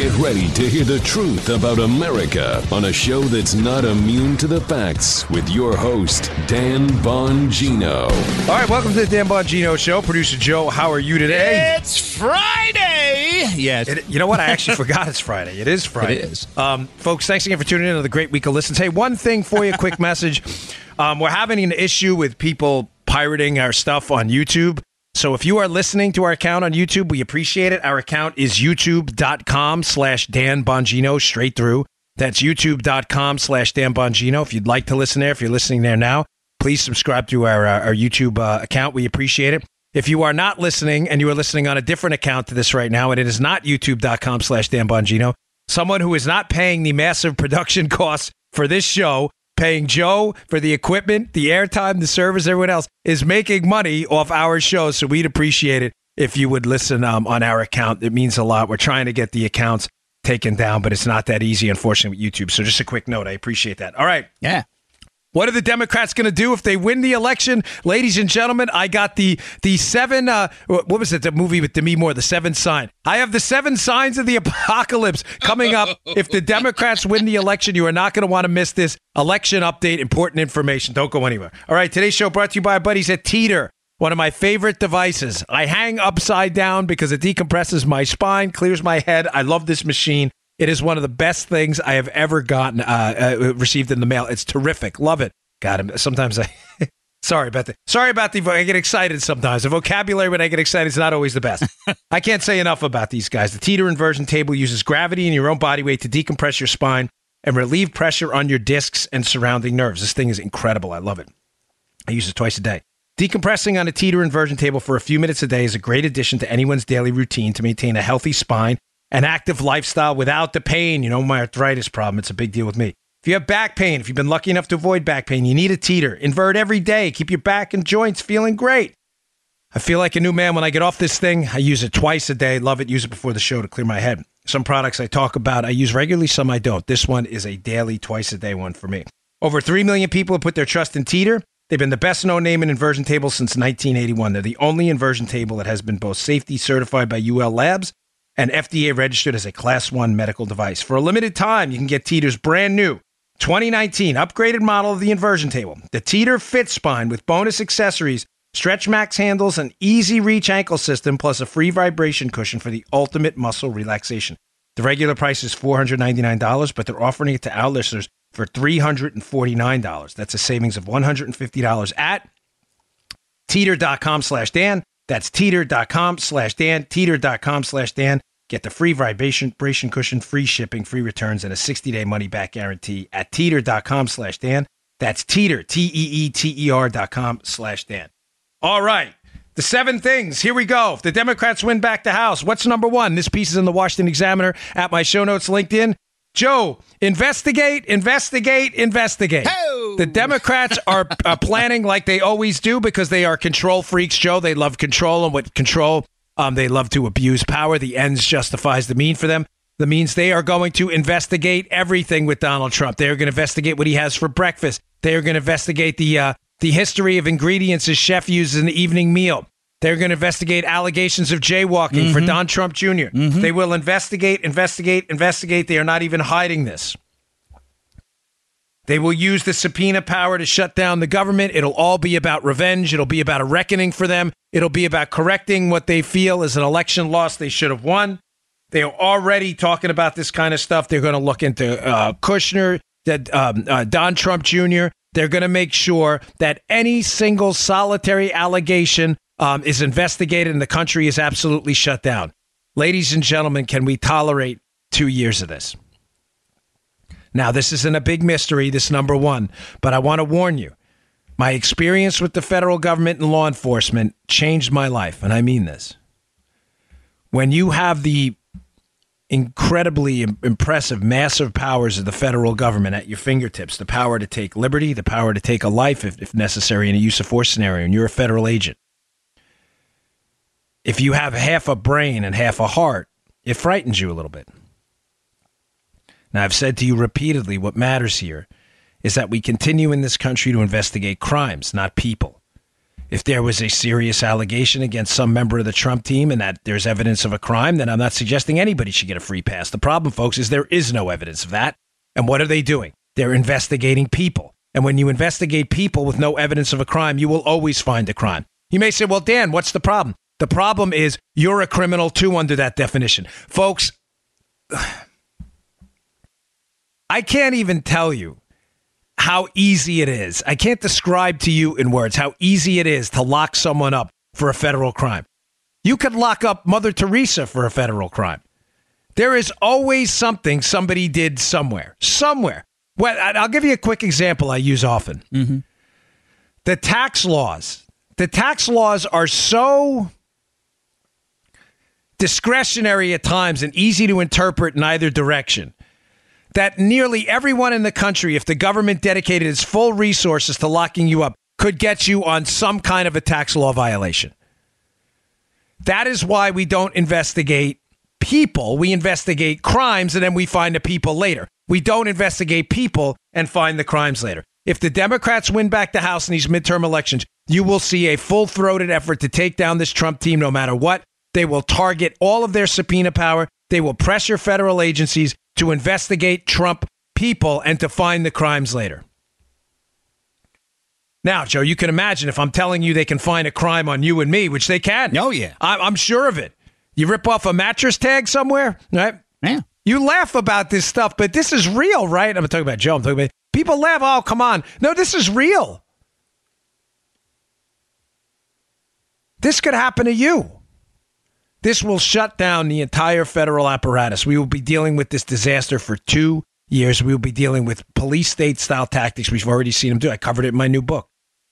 Get ready to hear the truth about America on a show that's not immune to the facts with your host, Dan Bongino. All right, welcome to the Dan Bongino Show. Producer Joe, how are you today? It's Friday. Yes. It, you know what? I actually forgot it's Friday. It is Friday. It is. Um, folks, thanks again for tuning in to the great week of listens. Hey, one thing for you, quick message. Um, we're having an issue with people pirating our stuff on YouTube. So if you are listening to our account on YouTube, we appreciate it. Our account is youtube.com slash Dan Bongino straight through. That's youtube.com slash Dan Bongino. If you'd like to listen there, if you're listening there now, please subscribe to our, uh, our YouTube uh, account. We appreciate it. If you are not listening and you are listening on a different account to this right now, and it is not youtube.com slash Dan Bongino, someone who is not paying the massive production costs for this show, paying Joe for the equipment, the airtime, the service, everyone else is making money off our show. So we'd appreciate it if you would listen um, on our account. It means a lot. We're trying to get the accounts taken down, but it's not that easy, unfortunately, with YouTube. So just a quick note. I appreciate that. All right. Yeah. What are the Democrats going to do if they win the election, ladies and gentlemen? I got the the seven. Uh, what was it? The movie with Demi Moore, the seven sign. I have the seven signs of the apocalypse coming up. if the Democrats win the election, you are not going to want to miss this election update. Important information. Don't go anywhere. All right, today's show brought to you by our buddies at Teeter. One of my favorite devices. I hang upside down because it decompresses my spine, clears my head. I love this machine. It is one of the best things I have ever gotten uh, uh, received in the mail. It's terrific. Love it. Got him. Sometimes I. sorry about the. Sorry about the. I get excited sometimes. The vocabulary when I get excited is not always the best. I can't say enough about these guys. The teeter inversion table uses gravity and your own body weight to decompress your spine and relieve pressure on your discs and surrounding nerves. This thing is incredible. I love it. I use it twice a day. Decompressing on a teeter inversion table for a few minutes a day is a great addition to anyone's daily routine to maintain a healthy spine an active lifestyle without the pain. You know, my arthritis problem, it's a big deal with me. If you have back pain, if you've been lucky enough to avoid back pain, you need a teeter. Invert every day. Keep your back and joints feeling great. I feel like a new man when I get off this thing. I use it twice a day. Love it. Use it before the show to clear my head. Some products I talk about I use regularly, some I don't. This one is a daily, twice a day one for me. Over 3 million people have put their trust in Teeter. They've been the best known name in inversion tables since 1981. They're the only inversion table that has been both safety certified by UL Labs and FDA registered as a class one medical device. For a limited time, you can get Teeter's brand new 2019 upgraded model of the inversion table, the Teeter Fit Spine with bonus accessories, Stretch Max handles, an easy reach ankle system, plus a free vibration cushion for the ultimate muscle relaxation. The regular price is $499, but they're offering it to our listeners for $349. That's a savings of $150 at teeter.com slash Dan. That's teeter.com slash Dan, teeter.com slash Dan. Get the free vibration cushion, free shipping, free returns, and a 60-day money-back guarantee at teeter.com slash Dan. That's teeter, T-E-E-T-E-R dot com slash Dan. All right. The seven things. Here we go. If the Democrats win back the House, what's number one? This piece is in the Washington Examiner at my show notes LinkedIn. Joe, investigate, investigate, investigate. Ho! The Democrats are, are planning like they always do because they are control freaks, Joe. They love control, and with control, um, they love to abuse power. The ends justifies the mean for them. The means they are going to investigate everything with Donald Trump. They are going to investigate what he has for breakfast. They are going to investigate the uh, the history of ingredients his chef uses in the evening meal. They're going to investigate allegations of jaywalking for Don Trump junior They will investigate, investigate, investigate. They are not even hiding this. They will use the subpoena power to shut down the government. It'll all be about revenge. It'll be about a reckoning for them. It'll be about correcting what they feel is an election loss they should have won. They are already talking about this kind of stuff. They're going to look into uh, Kushner, that um, uh, Don Trump Jr. They're going to make sure that any single solitary allegation um, is investigated and the country is absolutely shut down. Ladies and gentlemen, can we tolerate two years of this? Now, this isn't a big mystery, this number one, but I want to warn you. My experience with the federal government and law enforcement changed my life, and I mean this. When you have the incredibly impressive, massive powers of the federal government at your fingertips the power to take liberty, the power to take a life if, if necessary in a use of force scenario, and you're a federal agent. If you have half a brain and half a heart, it frightens you a little bit. Now, I've said to you repeatedly what matters here is that we continue in this country to investigate crimes, not people. If there was a serious allegation against some member of the Trump team and that there's evidence of a crime, then I'm not suggesting anybody should get a free pass. The problem, folks, is there is no evidence of that. And what are they doing? They're investigating people. And when you investigate people with no evidence of a crime, you will always find a crime. You may say, well, Dan, what's the problem? The problem is you're a criminal too under that definition. Folks, I can't even tell you how easy it is. I can't describe to you in words how easy it is to lock someone up for a federal crime. You could lock up Mother Teresa for a federal crime. There is always something somebody did somewhere. Somewhere. Well, I'll give you a quick example I use often. Mm-hmm. The tax laws. The tax laws are so discretionary at times and easy to interpret in either direction that nearly everyone in the country, if the government dedicated its full resources to locking you up, could get you on some kind of a tax law violation. That is why we don't investigate people. We investigate crimes and then we find the people later. We don't investigate people and find the crimes later. If the Democrats win back the House in these midterm elections, you will see a full throated effort to take down this Trump team no matter what. They will target all of their subpoena power. They will pressure federal agencies to investigate Trump people and to find the crimes later. Now, Joe, you can imagine if I'm telling you they can find a crime on you and me, which they can. Oh, yeah. I'm sure of it. You rip off a mattress tag somewhere, right? Yeah. You laugh about this stuff, but this is real, right? I'm talking about Joe. I'm talking about people laugh. Oh, come on. No, this is real. This could happen to you. This will shut down the entire federal apparatus. We will be dealing with this disaster for two years. We will be dealing with police state style tactics. We've already seen them do. I covered it in my new book.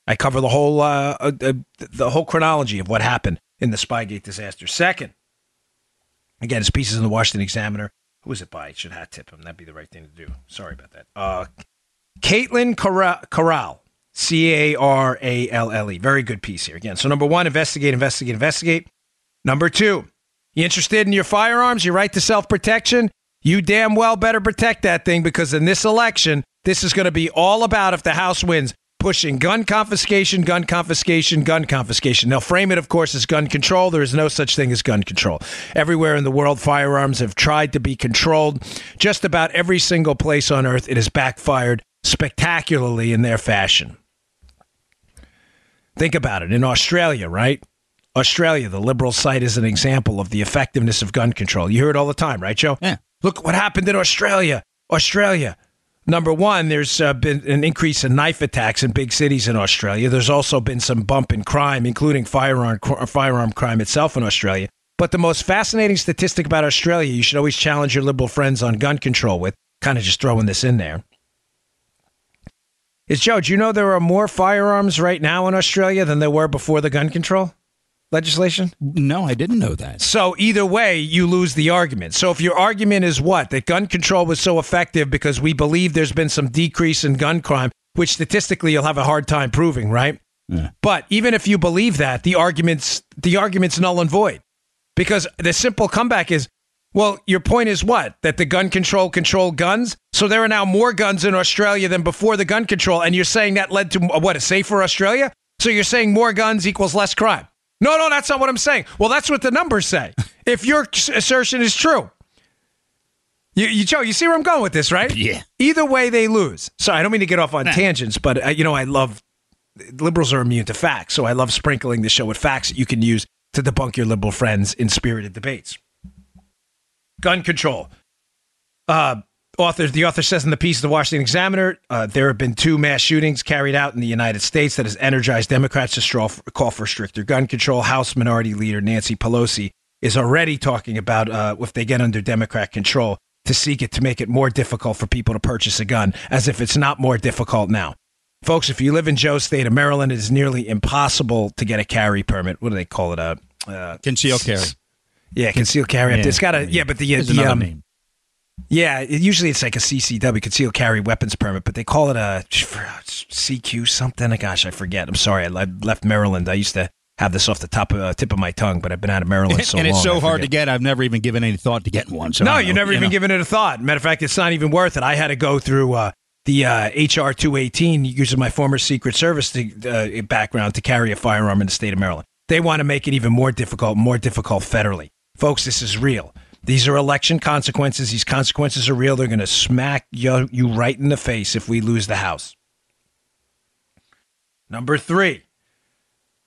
I cover the whole uh, uh, uh, the whole chronology of what happened in the Spygate disaster. Second, again, it's pieces in the Washington Examiner. Who is it by? Should hat tip him. That'd be the right thing to do. Sorry about that. Uh, Caitlin Corral, C A R A L L E. Very good piece here. Again, so number one, investigate, investigate, investigate. Number two, you interested in your firearms, your right to self protection? You damn well better protect that thing because in this election, this is going to be all about if the House wins pushing gun confiscation, gun confiscation, gun confiscation. They'll frame it, of course, as gun control. There is no such thing as gun control. Everywhere in the world, firearms have tried to be controlled. Just about every single place on earth, it has backfired spectacularly in their fashion. Think about it. In Australia, right? Australia, the liberal site, is an example of the effectiveness of gun control. You hear it all the time, right, Joe? Yeah. Look what happened in Australia. Australia. Number one, there's uh, been an increase in knife attacks in big cities in Australia. There's also been some bump in crime, including firearm firearm crime itself in Australia. But the most fascinating statistic about Australia, you should always challenge your liberal friends on gun control with, kind of just throwing this in there, is Joe, do you know there are more firearms right now in Australia than there were before the gun control? Legislation? No, I didn't know that. So either way, you lose the argument. So if your argument is what? That gun control was so effective because we believe there's been some decrease in gun crime, which statistically you'll have a hard time proving, right? Yeah. But even if you believe that, the argument's the argument's null and void. Because the simple comeback is, well, your point is what? That the gun control controlled guns? So there are now more guns in Australia than before the gun control, and you're saying that led to what, a safer Australia? So you're saying more guns equals less crime. No, no, that's not what I'm saying. Well, that's what the numbers say. if your assertion is true. You, you, Joe, you see where I'm going with this, right? Yeah. Either way, they lose. Sorry, I don't mean to get off on nah. tangents, but uh, you know, I love liberals are immune to facts, so I love sprinkling the show with facts that you can use to debunk your liberal friends in spirited debates. Gun control. Uh, author, the author says in the piece of the Washington Examiner, uh, there have been two mass shootings carried out in the United States that has energized Democrats to straw, call for stricter gun control. House Minority Leader Nancy Pelosi is already talking about uh, if they get under Democrat control to seek it to make it more difficult for people to purchase a gun, as if it's not more difficult now. Folks, if you live in Joe's state of Maryland, it is nearly impossible to get a carry permit. What do they call it? A uh, concealed carry. Yeah, concealed carry. Yeah, it's got a yeah, but the, the um, name. Yeah, it, usually it's like a CCW, concealed carry weapons permit, but they call it a CQ something. Gosh, I forget. I'm sorry. I left Maryland. I used to have this off the top of, uh, tip of my tongue, but I've been out of Maryland so long. and it's so hard to get. I've never even given any thought to getting one. So no, you're never you even know. given it a thought. Matter of fact, it's not even worth it. I had to go through uh, the uh, HR 218 using my former Secret Service to, uh, background to carry a firearm in the state of Maryland. They want to make it even more difficult, more difficult federally. Folks, this is real. These are election consequences. These consequences are real. They're going to smack you, you right in the face if we lose the House. Number three,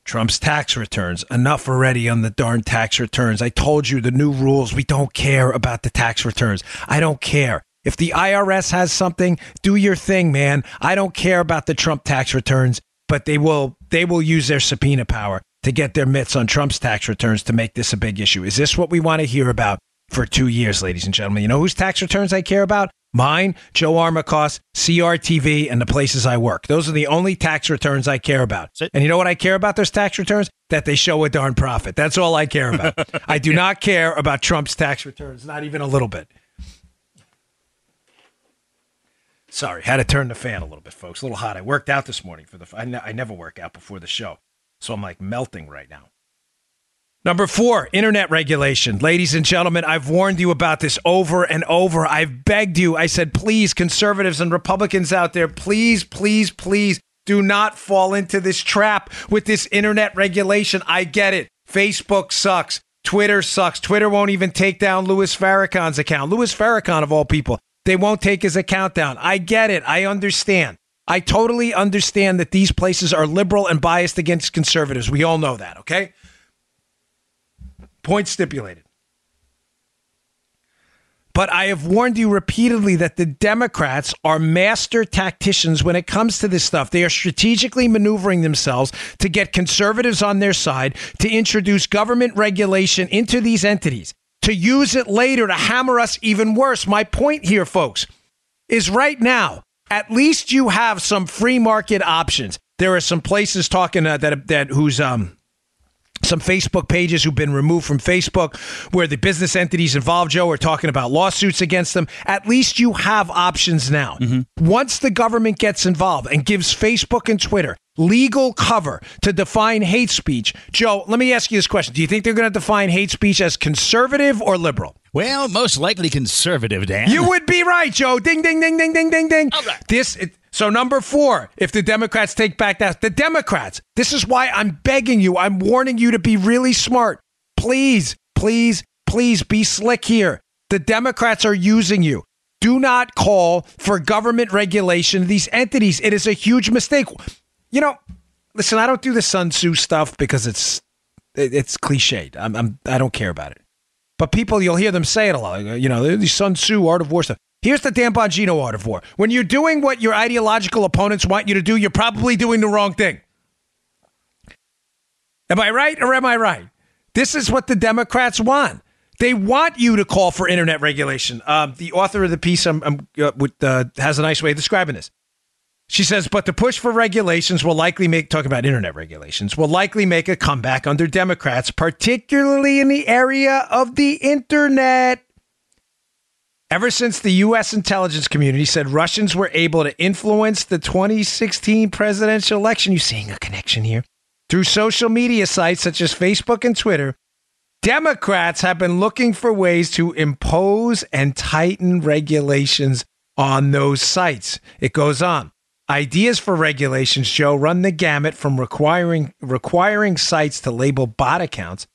Trump's tax returns. Enough already on the darn tax returns. I told you the new rules. We don't care about the tax returns. I don't care. If the IRS has something, do your thing, man. I don't care about the Trump tax returns, but they will they will use their subpoena power to get their mitts on Trump's tax returns to make this a big issue. Is this what we want to hear about for 2 years, ladies and gentlemen? You know whose tax returns I care about? Mine, Joe Armacost, CRTV, and the places I work. Those are the only tax returns I care about. And you know what I care about those tax returns? That they show a darn profit. That's all I care about. I do not care about Trump's tax returns, not even a little bit. Sorry, had to turn the fan a little bit, folks. A little hot. I worked out this morning for the. I, ne- I never work out before the show, so I'm like melting right now. Number four, internet regulation. Ladies and gentlemen, I've warned you about this over and over. I've begged you. I said, please, conservatives and Republicans out there, please, please, please do not fall into this trap with this internet regulation. I get it. Facebook sucks. Twitter sucks. Twitter won't even take down Louis Farrakhan's account. Louis Farrakhan, of all people, they won't take his account down. I get it. I understand. I totally understand that these places are liberal and biased against conservatives. We all know that, okay? Point stipulated. But I have warned you repeatedly that the Democrats are master tacticians when it comes to this stuff. They are strategically maneuvering themselves to get conservatives on their side, to introduce government regulation into these entities, to use it later to hammer us even worse. My point here, folks, is right now, at least you have some free market options. There are some places talking uh, that that whose um some Facebook pages who've been removed from Facebook where the business entities involved, Joe, are talking about lawsuits against them. At least you have options now. Mm-hmm. Once the government gets involved and gives Facebook and Twitter legal cover to define hate speech, Joe, let me ask you this question. Do you think they're going to define hate speech as conservative or liberal? Well, most likely conservative, Dan. You would be right, Joe. Ding, ding, ding, ding, ding, ding, ding. Okay. This. It, so, number four, if the Democrats take back that, the Democrats, this is why I'm begging you, I'm warning you to be really smart. Please, please, please be slick here. The Democrats are using you. Do not call for government regulation of these entities. It is a huge mistake. You know, listen, I don't do the Sun Tzu stuff because it's it's cliched. I'm, I'm I don't care about it. But people, you'll hear them say it a lot. You know, the Sun Tzu, Art of War stuff. Here's the Dan Bongino of war. When you're doing what your ideological opponents want you to do, you're probably doing the wrong thing. Am I right or am I right? This is what the Democrats want. They want you to call for internet regulation. Um, the author of the piece um, um, uh, with, uh, has a nice way of describing this. She says, but the push for regulations will likely make, talking about internet regulations, will likely make a comeback under Democrats, particularly in the area of the internet. Ever since the U.S. intelligence community said Russians were able to influence the 2016 presidential election, you seeing a connection here? Through social media sites such as Facebook and Twitter, Democrats have been looking for ways to impose and tighten regulations on those sites. It goes on. Ideas for regulations, Joe, run the gamut from requiring requiring sites to label bot accounts.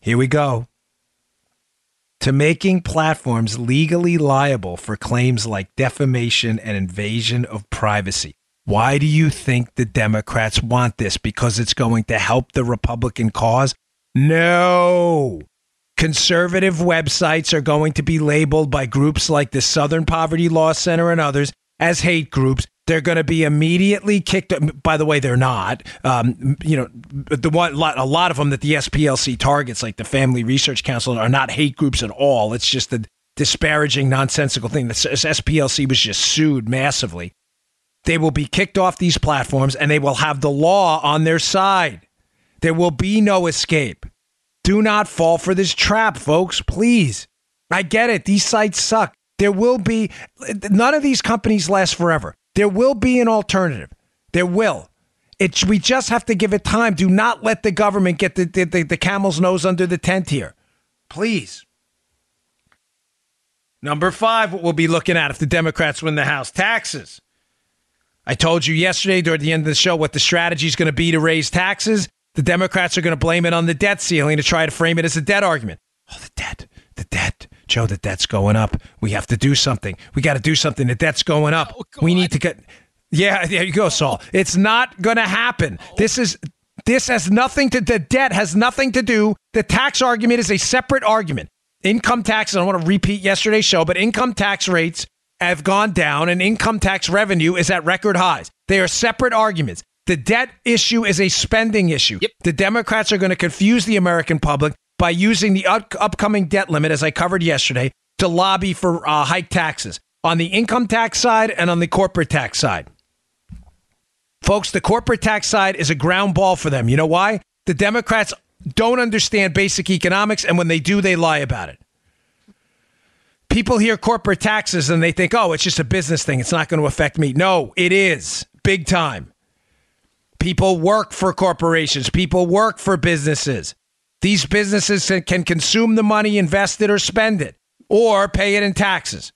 Here we go to making platforms legally liable for claims like defamation and invasion of privacy. Why do you think the Democrats want this? Because it's going to help the Republican cause? No. Conservative websites are going to be labeled by groups like the Southern Poverty Law Center and others as hate groups they're going to be immediately kicked. By the way, they're not. Um, you know, the one a lot of them that the SPLC targets, like the Family Research Council, are not hate groups at all. It's just a disparaging, nonsensical thing. The SPLC was just sued massively. They will be kicked off these platforms, and they will have the law on their side. There will be no escape. Do not fall for this trap, folks. Please. I get it. These sites suck. There will be none of these companies last forever. There will be an alternative. There will. It, we just have to give it time. Do not let the government get the, the, the, the camel's nose under the tent here. Please. Number five, what we'll be looking at if the Democrats win the House taxes. I told you yesterday during the end of the show what the strategy is going to be to raise taxes. The Democrats are going to blame it on the debt ceiling to try to frame it as a debt argument. Oh, the debt, the debt. Joe, the debt's going up. We have to do something. We got to do something. The debt's going up. Oh, we need to get. Yeah, there you go, Saul. It's not going to happen. This is this has nothing to the debt has nothing to do. The tax argument is a separate argument. Income taxes. I don't want to repeat yesterday's show, but income tax rates have gone down, and income tax revenue is at record highs. They are separate arguments. The debt issue is a spending issue. Yep. The Democrats are going to confuse the American public by using the up- upcoming debt limit, as I covered yesterday, to lobby for uh, hike taxes on the income tax side and on the corporate tax side. Folks, the corporate tax side is a ground ball for them. You know why? The Democrats don't understand basic economics, and when they do, they lie about it. People hear corporate taxes and they think, oh, it's just a business thing. It's not going to affect me. No, it is big time. People work for corporations, people work for businesses. These businesses can consume the money, invest it, or spend it, or pay it in taxes.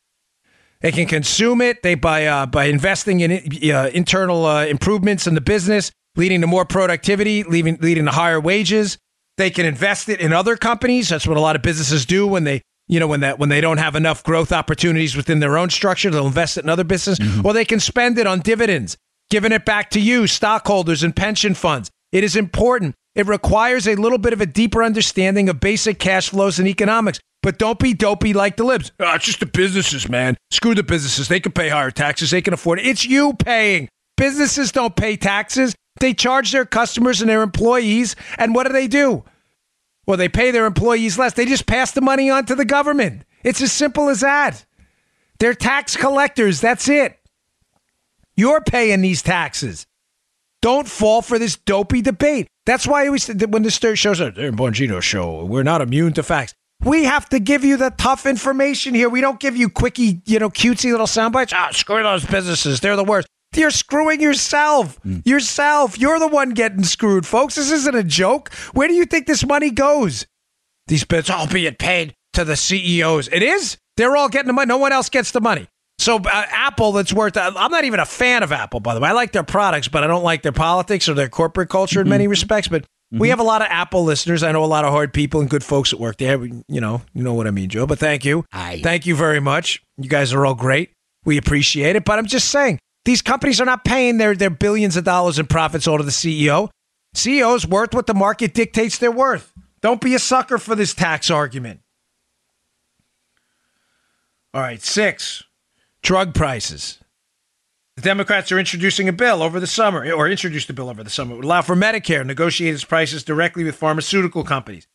They can consume it they by uh, by investing in uh, internal uh, improvements in the business, leading to more productivity, leading leading to higher wages. They can invest it in other companies. That's what a lot of businesses do when they you know when that when they don't have enough growth opportunities within their own structure, they'll invest it in other business, or they can spend it on dividends, giving it back to you, stockholders and pension funds. It is important. It requires a little bit of a deeper understanding of basic cash flows and economics. But don't be dopey like the libs. "Ah, it's just the businesses, man. Screw the businesses. They can pay higher taxes. They can afford it. It's you paying. Businesses don't pay taxes. They charge their customers and their employees. And what do they do? Well, they pay their employees less. They just pass the money on to the government. It's as simple as that. They're tax collectors. That's it. You're paying these taxes. Don't fall for this dopey debate. That's why I always when this shows up, Darren Bongino show, we're not immune to facts. We have to give you the tough information here. We don't give you quickie, you know, cutesy little sound bites. Ah, screw those businesses. They're the worst. You're screwing yourself. Yourself. You're the one getting screwed, folks. This isn't a joke. Where do you think this money goes? These bits all being paid to the CEOs. It is. They're all getting the money. No one else gets the money. So uh, Apple, that's worth. Uh, I'm not even a fan of Apple, by the way. I like their products, but I don't like their politics or their corporate culture in many respects. But we have a lot of Apple listeners. I know a lot of hard people and good folks that work there. We- You know, you know what I mean, Joe. But thank you, Aye. thank you very much. You guys are all great. We appreciate it. But I'm just saying, these companies are not paying their their billions of dollars in profits all to the CEO. CEO's worth what the market dictates they're worth. Don't be a sucker for this tax argument. All right, six, drug prices. The Democrats are introducing a bill over the summer, or introduced a bill over the summer, would allow for Medicare to negotiate its prices directly with pharmaceutical companies.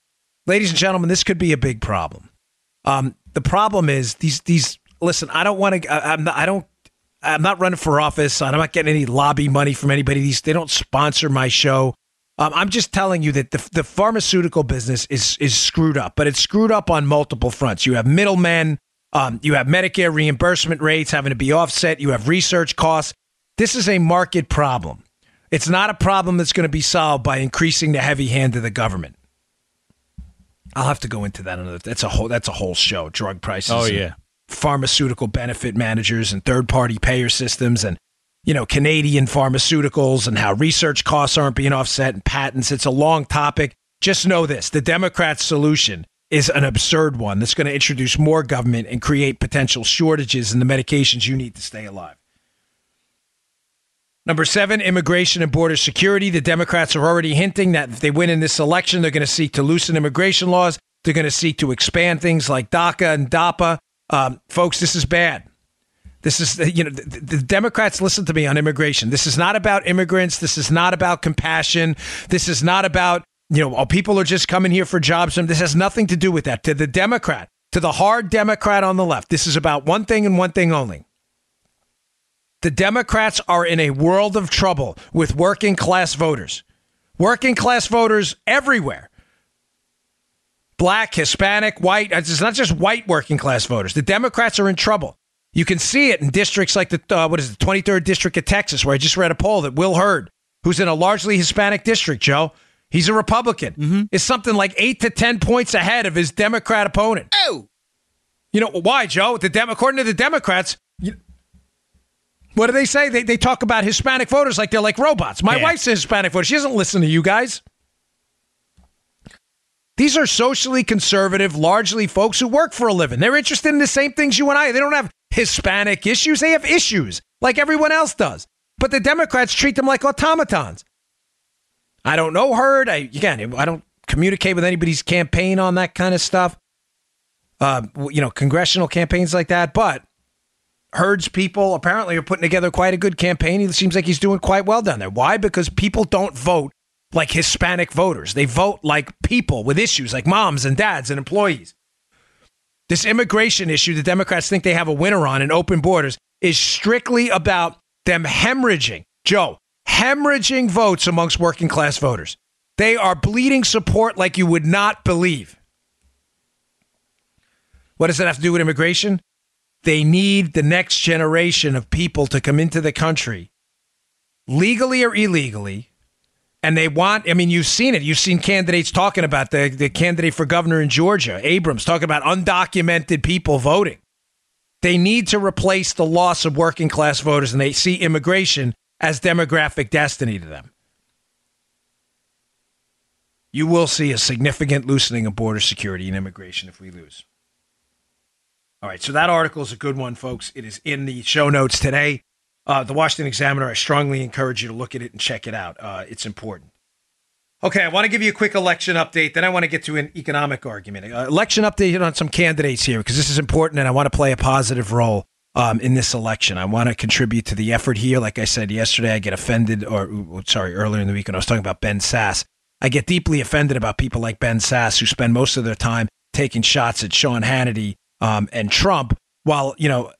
Ladies and gentlemen, this could be a big problem. Um, the problem is these these. Listen, I don't want to. I'm not. I don't. I'm not running for office. I'm not getting any lobby money from anybody. These they don't sponsor my show. Um, I'm just telling you that the, the pharmaceutical business is is screwed up, but it's screwed up on multiple fronts. You have middlemen. Um, you have Medicare reimbursement rates having to be offset. You have research costs. This is a market problem. It's not a problem that's going to be solved by increasing the heavy hand of the government. I'll have to go into that another. That's a whole. That's a whole show. Drug prices. Oh, yeah. Pharmaceutical benefit managers and third party payer systems and you know Canadian pharmaceuticals and how research costs aren't being offset and patents. It's a long topic. Just know this: the Democrats' solution is an absurd one that's going to introduce more government and create potential shortages in the medications you need to stay alive. Number seven, immigration and border security. The Democrats are already hinting that if they win in this election, they're going to seek to loosen immigration laws. They're going to seek to expand things like DACA and DAPA. Um, folks, this is bad. This is, you know, the, the Democrats listen to me on immigration. This is not about immigrants. This is not about compassion. This is not about, you know, oh, people are just coming here for jobs. And this has nothing to do with that. To the Democrat, to the hard Democrat on the left, this is about one thing and one thing only. The Democrats are in a world of trouble with working class voters. Working class voters everywhere. Black, Hispanic, white. It's not just white working class voters. The Democrats are in trouble. You can see it in districts like the uh, what is it, 23rd district of Texas, where I just read a poll that Will Hurd, who's in a largely Hispanic district, Joe, he's a Republican, mm-hmm. is something like eight to ten points ahead of his Democrat opponent. Oh, You know why, Joe? The Dem- according to the Democrats, you- What do they say? They, they talk about Hispanic voters like they're like robots. My Yeah. wife's a Hispanic voter. She doesn't listen to you guys. These are socially conservative, largely folks who work for a living. They're interested in the same things you and I. They don't have Hispanic issues. They have issues like everyone else does. But the Democrats treat them like automatons. I don't know Hurd. I again, I don't communicate with anybody's campaign on that kind of stuff. Uh, you know, congressional campaigns like that. But Hurd's people apparently are putting together quite a good campaign. He seems like he's doing quite well down there. Why? Because people don't vote like Hispanic voters. They vote like people with issues, like moms and dads and employees. This immigration issue the Democrats think they have a winner on in open borders is strictly about them hemorrhaging, Joe, hemorrhaging votes amongst working class voters. They are bleeding support like you would not believe. What does that have to do with immigration? They need the next generation of people to come into the country, legally or illegally. And they want, I mean, you've seen it. You've seen candidates talking about the, the candidate for governor in Georgia, Abrams, talking about undocumented people voting. They need to replace the loss of working class voters, and they see immigration as demographic destiny to them. You will see a significant loosening of border security and immigration if we lose. All right, so that article is a good one, folks. It is in the show notes today. Uh, the Washington Examiner, I strongly encourage you to look at it and check it out. Uh, it's important. Okay, I want to give you a quick election update. Then I want to get to an economic argument. Uh, election update on some candidates here because this is important and I want to play a positive role um, in this election. I want to contribute to the effort here. Like I said yesterday, I get offended, or sorry, earlier in the week when I was talking about Ben Sasse. I get deeply offended about people like Ben Sasse who spend most of their time taking shots at Sean Hannity um, and Trump, while you know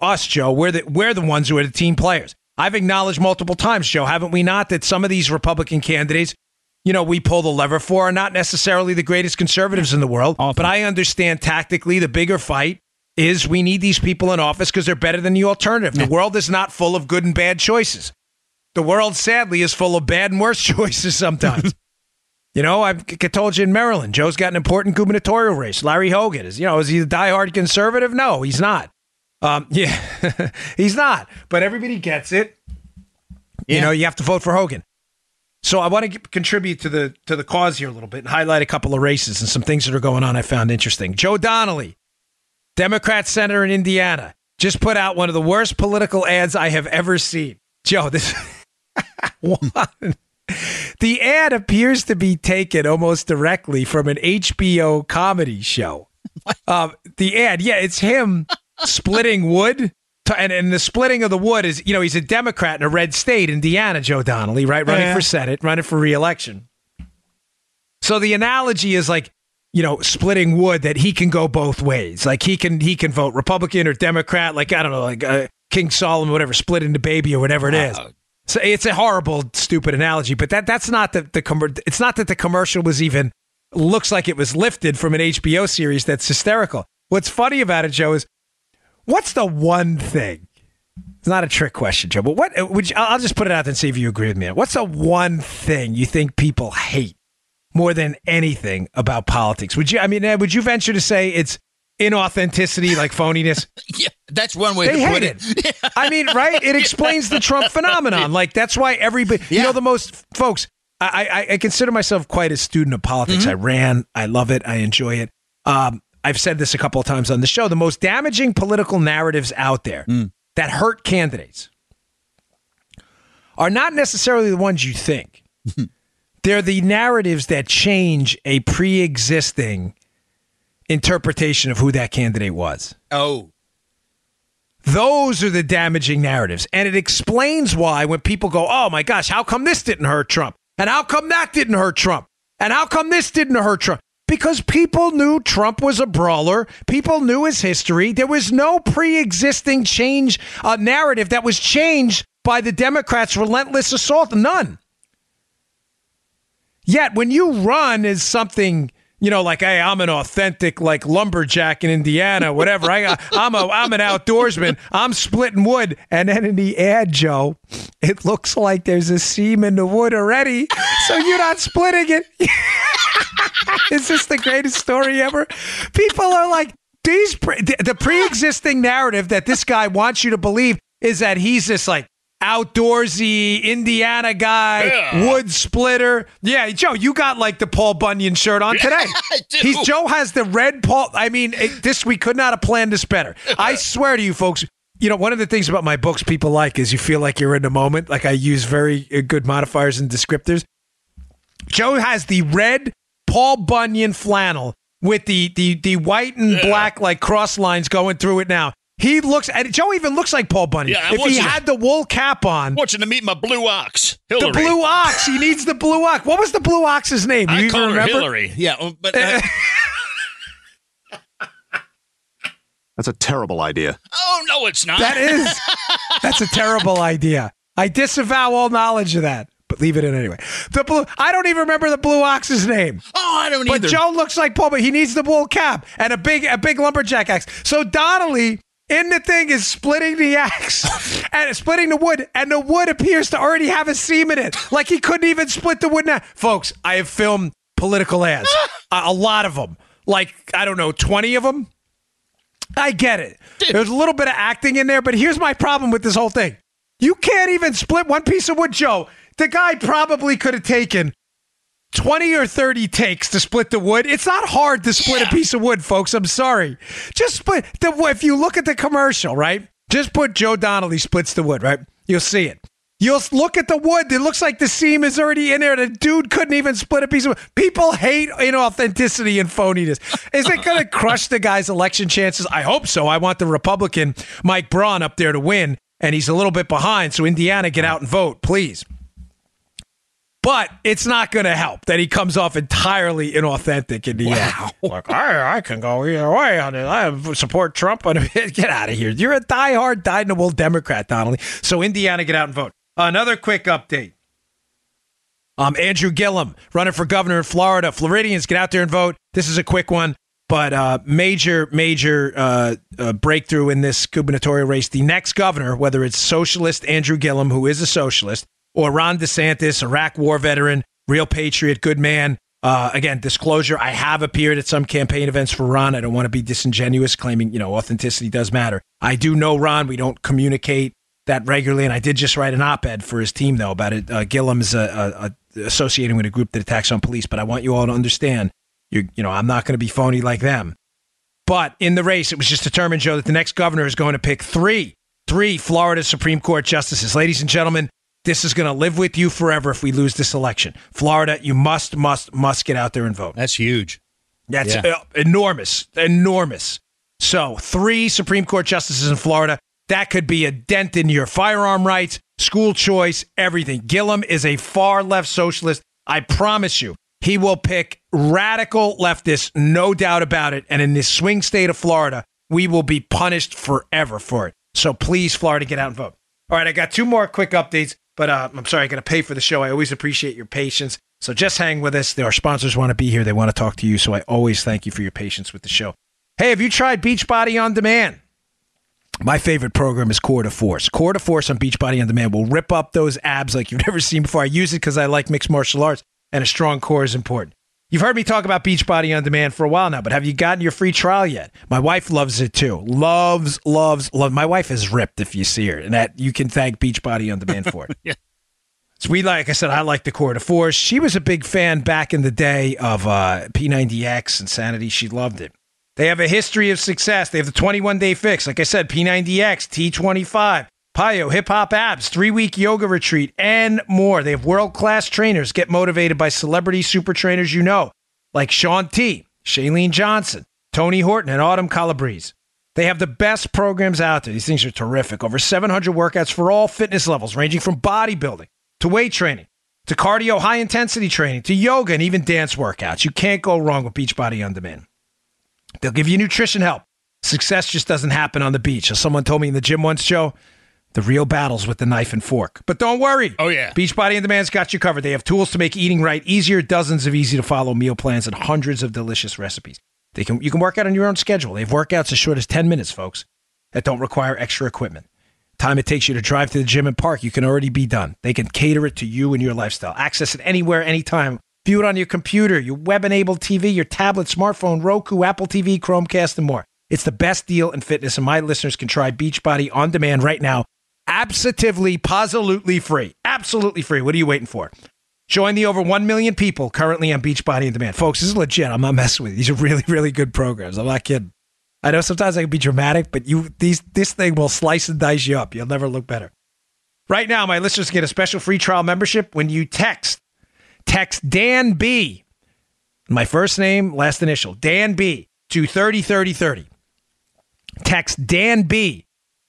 us, Joe, we're the we're the ones who are the team players. I've acknowledged multiple times, Joe, haven't we not, that some of these Republican candidates, you know, we pull the lever for are not necessarily the greatest conservatives in the world. Often. But I understand tactically the bigger fight is we need these people in office because they're better than the alternative. The world is not full of good and bad choices. The world, sadly, is full of bad and worse choices sometimes. You know, I've I told you in Maryland, Joe's got an important gubernatorial race. Larry Hogan is, you know, is he a diehard conservative? No, he's not. Um, yeah, he's not. But everybody gets it. You know, you have to vote for Hogan. So I want to contribute to the to the cause here a little bit and highlight a couple of races and some things that are going on I found interesting. Joe Donnelly, Democrat senator in Indiana, just put out one of the worst political ads I have ever seen. Joe, this one. The ad appears to be taken almost directly from an HBO comedy show. Um, the ad, yeah, it's him splitting wood. To, and, and the splitting of the wood is, you know, he's a Democrat in a red state, Indiana, Joe Donnelly, right? Running Yeah. for Senate, running for reelection. So the analogy is like, you know, splitting wood that he can go both ways. Like he can he can vote Republican or Democrat. Like I don't know, like uh, King Solomon, whatever, split into baby or whatever it is. So it's a horrible, stupid analogy, but that that's not the the commer- it's not that the commercial was even looks like it was lifted from an HBO series that's hysterical. What's funny about it, Joe, is what's the one thing? It's not a trick question, Joe, but what would you, I'll I'll just put it out there and see if you agree with me. What's the one thing you think people hate more than anything about politics? Would you? I mean, would you venture to say it's inauthenticity, like phoniness? Yeah, that's one way They to put it. it. I mean, right? It explains the Trump phenomenon. Like that's why everybody, Yeah. you know, the most folks. I, I, I consider myself quite a student of politics. I ran. I love it. I enjoy it. Um, I've said this a couple of times on the show. The most damaging political narratives out there that hurt candidates are not necessarily the ones you think. They're the narratives that change a pre-existing interpretation of who that candidate was. Oh, Those are the damaging narratives. And it explains why when people go, oh my gosh, how come this didn't hurt Trump? And how come that didn't hurt Trump? And how come this didn't hurt Trump? Because people knew Trump was a brawler. People knew his history. There was no pre existing change uh, narrative that was changed by the Democrats' relentless assault. None. Yet when you run is something, you know, like hey, I'm an authentic like lumberjack in Indiana, whatever. I I'm a I'm an outdoorsman. I'm splitting wood, and then in the ad, Joe, it looks like there's a seam in the wood already, so you're not splitting it. Is this the greatest story ever? People are like these pre- the pre-existing narrative that this guy wants you to believe is that he's this like outdoorsy Indiana guy, Yeah. wood splitter. Yeah, Joe, you got like the Paul Bunyan shirt on today. I do. He's Joe has the red Paul. I mean, it, this we could not have planned this better. I swear to you, folks. You know, one of the things about my books people like is you feel like you're in the moment. Like I use very uh, good modifiers and descriptors. Joe has the red Paul Bunyan flannel with the the the white and black like cross lines going through it now. He looks and Joe even looks like Paul Bunyan. Yeah, if he you had the wool cap on, Want you to meet my blue ox, the blue ox. He needs the blue ox. What was the blue ox's name? Do I you call even her remember? Hillary. Yeah, uh, but uh, That's a terrible idea. oh no, it's not. That is that's a terrible idea. I disavow all knowledge of that. But leave it in anyway. The blue I don't even remember the blue ox's name. Oh, I don't But either. But Joe looks like Paul, but he needs the wool cap and a big a big lumberjack axe. So Donnelly in the thing is splitting the axe and splitting the wood, and the wood appears to already have a seam in it. Like he couldn't even split the wood now. Folks, I have filmed political ads. a, a lot of them. Like, I don't know, 20 of them. I get it. There's a little bit of acting in there, but here's my problem with this whole thing. You can't even split one piece of wood, Joe. The guy probably could have taken 20 or 30 takes to split the wood. It's not hard to split a piece of wood, folks. I'm sorry. Just split the if you look at the commercial, right? Just put Joe Donnelly splits the wood, right? You'll see it. You'll look at the wood. It looks like the seam is already in there. The dude couldn't even split a piece of wood. People hate inauthenticity and phoniness. Is it going to crush the guy's election chances? I hope so. I want the Republican Mike Braun up there to win, and he's a little bit behind. So Indiana, get out and vote, please. But it's not going to help that he comes off entirely inauthentic in the end. Like, I, I can go either way on it. I support Trump. On. Get out of here. You're a diehard, dyed in the wool Democrat, Donnelly. So, Indiana, get out and vote. Another quick update. Um, Andrew Gillum running for governor in Florida. Floridians, get out there and vote. This is a quick one, but uh, major, major uh, uh, breakthrough in this gubernatorial race. The next governor, whether it's socialist Andrew Gillum, who is a socialist, or Ron DeSantis, Iraq war veteran, real patriot, good man. Uh, again, disclosure: I have appeared at some campaign events for Ron. I don't want to be disingenuous, claiming you know authenticity does matter. I do know Ron. We don't communicate that regularly, and I did just write an op-ed for his team though about it. Uh, Gillum is a, a, a associating with a group that attacks on police, but I want you all to understand, you you know, I'm not going to be phony like them. But in the race, it was just determined, Joe, that the next governor is going to pick three, three Florida Supreme Court justices. Ladies and gentlemen, this is going to live with you forever if we lose this election. Florida, you must, must, must get out there and vote. That's huge. That's Yeah. uh, enormous, enormous. So, three Supreme Court justices in Florida. That could be a dent in your firearm rights, school choice, everything. Gillum is a far left socialist. I promise you, he will pick radical leftists, no doubt about it. And in this swing state of Florida, we will be punished forever for it. So, please, Florida, get out and vote. All right, I got two more quick updates, but uh, I'm sorry, I got to pay for the show. I always appreciate your patience. So just hang with us. Our sponsors want to be here. They want to talk to you. So I always thank you for your patience with the show. Hey, have you tried Beachbody On Demand? My favorite program is Core De Force. Core De Force on Beachbody On Demand will rip up those abs like you've never seen before. I use it because I like mixed martial arts, and a strong core is important. You've heard me talk about Beachbody On Demand for a while now, but have you gotten your free trial yet? My wife loves it too. Loves, loves, loves. My wife is ripped if you see her, and that you can thank Beachbody On Demand for it. Yeah. So we like I said, I like the Core De Force. She was a big fan back in the day of uh, P90X Insanity. She loved it. They have a history of success. They have the 21 day fix. Like I said, P90X, T25, PiYo, Hip Hop Abs, three week yoga retreat, and more. They have world class trainers. Get motivated by celebrity super trainers you know, like Shaun T, Chalene Johnson, Tony Horton, and Autumn Calabrese. They have the best programs out there. These things are terrific. Over 700 workouts for all fitness levels, ranging from bodybuilding to weight training to cardio, high intensity training to yoga, and even dance workouts. You can't go wrong with Beachbody On Demand. They'll give you nutrition help. Success just doesn't happen on the beach. As someone told me in the gym once, Joe, the real battle's with the knife and fork. But don't worry. Oh, yeah. Beachbody On Demand's got you covered. They have tools to make eating right easier, dozens of easy to follow meal plans, and hundreds of delicious recipes. They can you can work out on your own schedule. They have workouts as short as 10 minutes, folks, that don't require extra equipment. Time it takes you to drive to the gym and park, you can already be done. They can cater it to you and your lifestyle. Access it anywhere, anytime. View it on your computer, your web enabled TV, your tablet, smartphone, Roku, Apple TV, Chromecast, and more. It's the best deal in fitness, and my listeners can try Beachbody on demand right now absolutely, positively free. Absolutely free. What are you waiting for? Join the over 1 million people currently on Beachbody On Demand. Folks, this is legit. I'm not messing with you. These are really, really good programs. I'm not kidding. I know sometimes I can be dramatic, but you these this thing will slice and dice you up. You'll never look better. Right now, my listeners get a special free trial membership when you text text Dan B, my first name, last initial, Dan B to 303030. Text Dan B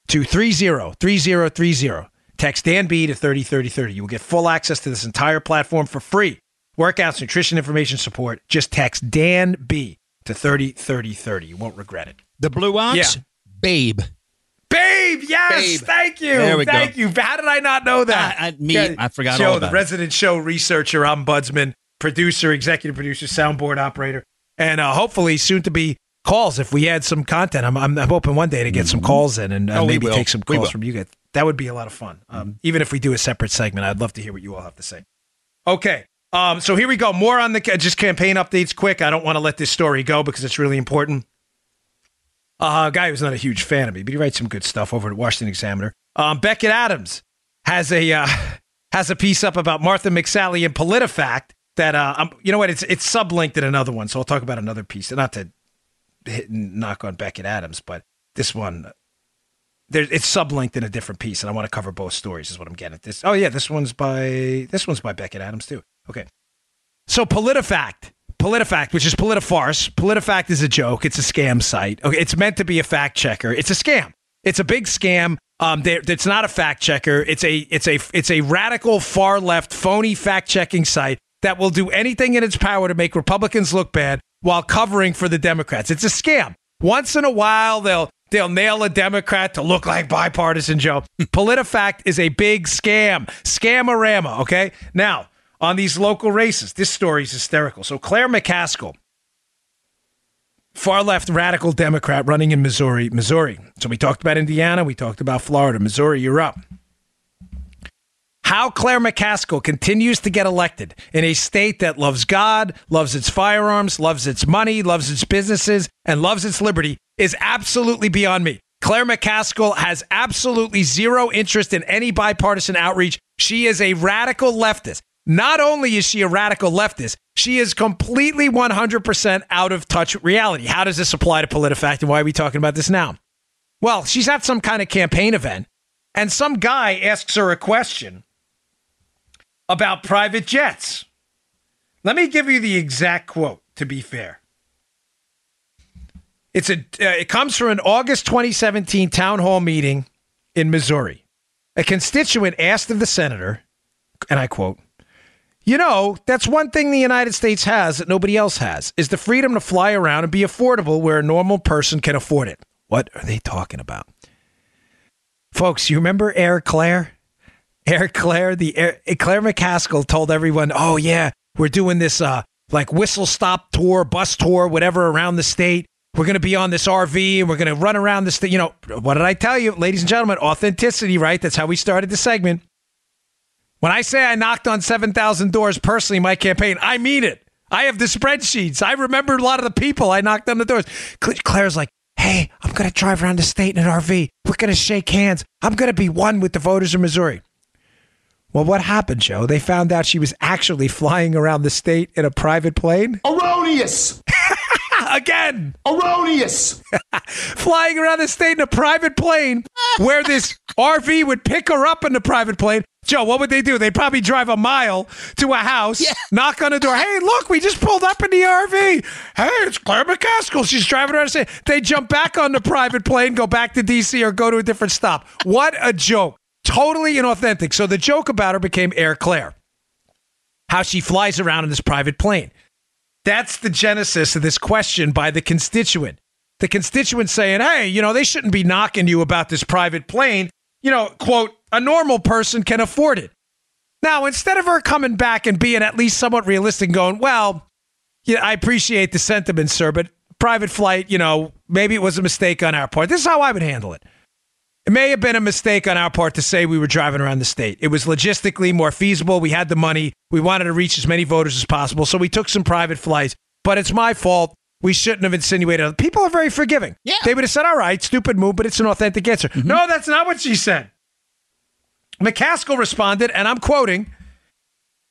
to 303030. Text Dan B to 303030. You will get full access to this entire platform for free. Workouts, nutrition information support. Just text Dan B to 303030. You won't regret it. The Blue Ox? Yeah. Babe. Babe, yes, Babe. thank you. There we go. thank you. How did I not know that? I- I- me, I forgot Joe, all about the it. resident show researcher, ombudsman, producer, executive producer, soundboard operator, and uh, hopefully soon to be calls if we had some content. I'm, I'm, I'm hoping one day to get some calls in and uh, Oh, maybe take some calls from you guys. That would be a lot of fun. Um, even if we do a separate segment, I'd love to hear what you all have to say. Okay. Um, so here we go. More on the just campaign updates quick. I don't want to let this story go because it's really important. Uh, a guy who's not a huge fan of me, but he writes some good stuff over at Washington Examiner. Um, Beckett Adams has a uh, has a piece up about Martha McSally and PolitiFact that uh, um, you know what? It's it's sublinked in another one, so I'll talk about another piece. Not to hit and knock on Beckett Adams, but this one there it's sublinked in a different piece, and I want to cover both stories. Is what I'm getting at. This oh yeah, this one's by this one's by Beckett Adams too. Okay, so PolitiFact, PolitiFact, which is PolitiFarce. PolitiFact is a joke. It's a scam site. Okay, it's meant to be a fact checker. It's a scam. It's a big scam. Um, it's not a fact checker. It's a it's a it's a radical far left phony fact checking site that will do anything in its power to make Republicans look bad while covering for the Democrats. It's a scam. Once in a while, they'll they'll nail a Democrat to look like bipartisan Joe. PolitiFact is a big scam, scamorama. Okay, now on these local races, this story is hysterical. So Claire McCaskill, far left radical Democrat running in Missouri, Missouri. So we talked about Indiana, we talked about Florida, Missouri. You're up how Claire McCaskill continues to get elected in a state that loves God, loves its firearms, loves its money, loves its businesses, and loves its liberty is absolutely beyond me. Claire McCaskill has absolutely zero interest in any bipartisan outreach. She is a radical leftist. Not only is she a radical leftist, she is completely 100% out of touch with reality. How does this apply to PolitiFact and why are we talking about this now? Well, she's at some kind of campaign event, and some guy asks her a question about private jets. Let me give you the exact quote to be fair. It's a uh, it comes from an August 2017 town hall meeting in Missouri. A constituent asked of the senator, and I quote, "You know, that's one thing the United States has that nobody else has is the freedom to fly around and be affordable where a normal person can afford it." What are they talking about? Folks, you remember Air Claire? Air Claire, the Air, Claire McCaskill told everyone, "Oh yeah, we're doing this uh like whistle stop tour, bus tour, whatever around the state. We're going to be on this RV and we're going to run around this thing. You know, what did I tell you, ladies and gentlemen? Authenticity, right? That's how we started the segment. When I say I knocked on 7,000 doors personally in my campaign, I mean it. I have the spreadsheets. I remember a lot of the people I knocked on the doors. Cl- Claire's like, hey, I'm going to drive around the state in an RV. We're going to shake hands. I'm going to be one with the voters of Missouri. Well, what happened, Joe? They found out she was actually flying around the state in a private plane. Erroneous! Again, Erroneous! flying around the state in a private plane where this RV would pick her up in the private plane. Joe, what would they do? They'd probably drive a mile to a house, knock on the door. Hey, look, we just pulled up in the RV. Hey, it's Claire McCaskill. She's driving around the state. They jump back on the private plane, go back to D.C. or go to a different stop. What a joke. Totally inauthentic. So the joke about her became Air Claire. How she flies around in this private plane. That's the genesis of this question by the constituent. The constituent saying, hey, you know, they shouldn't be knocking you about this private plane. You know, quote, a normal person can afford it. Now, instead of her coming back and being at least somewhat realistic and going, well, yeah, I appreciate the sentiment, sir, but private flight, you know, maybe it was a mistake on our part. This is how I would handle it. It may have been a mistake on our part to say we were driving around the state. It was logistically more feasible. We had the money. We wanted to reach as many voters as possible. So we took some private flights. But it's my fault. We shouldn't have insinuated. People are very forgiving. Yeah. They would have said, all right, stupid move, but it's an authentic answer. Mm-hmm. No, that's not what she said. McCaskill responded, and I'm quoting.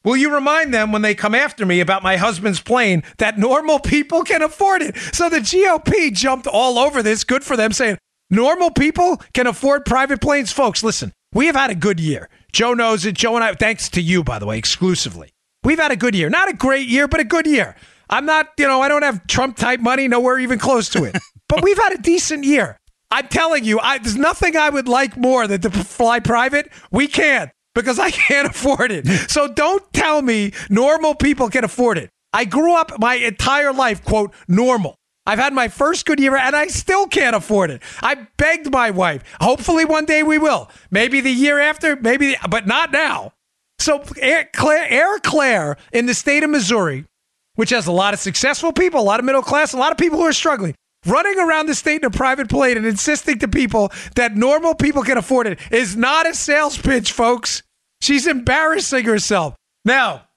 Will you remind them when they come after me about my husband's plane that normal people can afford it? So the GOP jumped all over this. Good for them saying normal people can afford private planes. Folks, listen, we have had a good year. Joe knows it. Joe and I, thanks to you, by the way, exclusively. We've had a good year. Not a great year, but a good year. I'm not, you know, I don't have Trump type money, nowhere even close to it. but we've had a decent year. I'm telling you, I, there's nothing I would like more than to fly private. We can't because I can't afford it. So don't tell me normal people can afford it. I grew up my entire life, quote, normal. I've had my first good year and I still can't afford it. I begged my wife. Hopefully one day we will. Maybe the year after, maybe, the, but not now. So Air Claire, Air Claire in the state of Missouri, which has a lot of successful people, a lot of middle class, a lot of people who are struggling, running around the state in a private plane and insisting to people that normal people can afford it is not a sales pitch, folks. She's embarrassing herself. Now,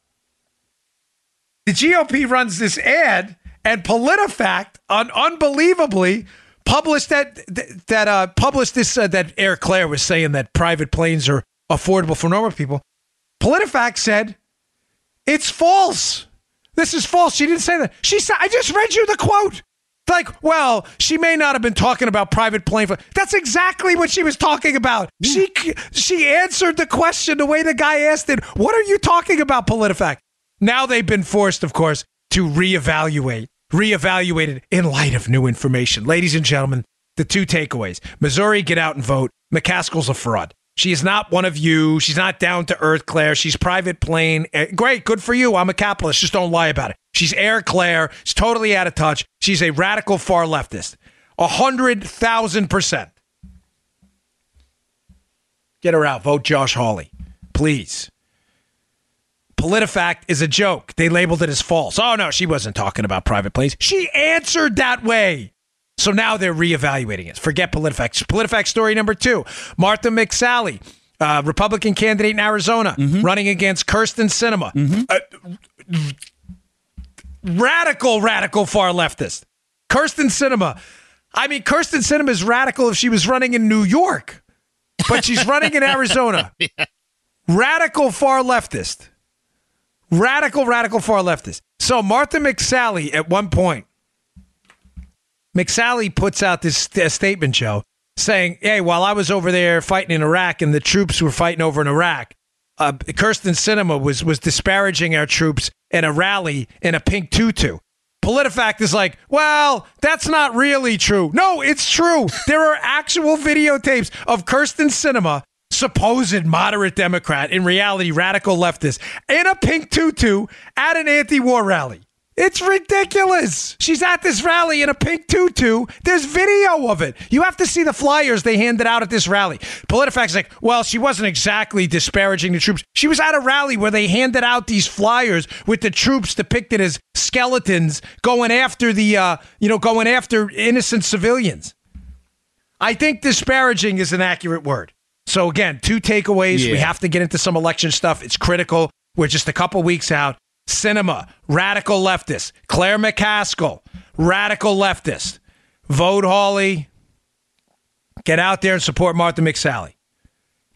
the GOP runs this ad, and PolitiFact, un- unbelievably, published that that uh, published this uh, that Air Claire was saying that private planes are affordable for normal people. PolitiFact said it's false. This is false. She didn't say that. She said, I just read you the quote. Like, well, she may not have been talking about private plane. That's exactly what she was talking about. She she answered the question the way the guy asked it. What are you talking about, PolitiFact? Now they've been forced, of course, to reevaluate, reevaluate it in light of new information. Ladies and gentlemen, the two takeaways: Missouri, get out and vote. McCaskill's a fraud. She is not one of you. She's not down to earth, Claire. She's private plane. Eh, great, good for you. I'm a capitalist. Just don't lie about it. She's Air Claire. She's totally out of touch. She's a radical far leftist. A hundred thousand percent. Get her out. Vote Josh Hawley, please. PolitiFact is a joke. They labeled it as false. Oh no, she wasn't talking about private planes. She answered that way. So now they're reevaluating it. Forget PolitiFact. PolitiFact story number two Martha McSally, uh, Republican candidate in Arizona, mm-hmm. running against Kyrsten Sinema. Mm-hmm. Uh, radical, radical far leftist. Kyrsten Sinema. I mean, Kyrsten Sinema is radical if she was running in New York, but she's running in Arizona. yeah. Radical far leftist. Radical, radical far leftist. So Martha McSally at one point McSally puts out this statement, Joe, saying, "Hey, while I was over there fighting in Iraq and the troops were fighting over in Iraq, uh, Kyrsten Sinema was was disparaging our troops in a rally in a pink tutu." PolitiFact is like, well, that's not really true. No, it's true. There are actual videotapes of Kirsten Sinema, supposed moderate Democrat, in reality radical leftist, in a pink tutu at an anti-war rally. It's ridiculous. She's at this rally in a pink tutu. There's video of it. You have to see the flyers they handed out at this rally. PolitiFact's like, well, she wasn't exactly disparaging the troops. She was at a rally where they handed out these flyers with the troops depicted as skeletons going after the, uh, you know, going after innocent civilians. I think disparaging is an accurate word. So again, two takeaways. Yeah. We have to get into some election stuff. It's critical. We're just a couple weeks out. Sinema, radical leftist. Claire McCaskill, radical leftist. Vote Hawley. Get out there and support Martha McSally.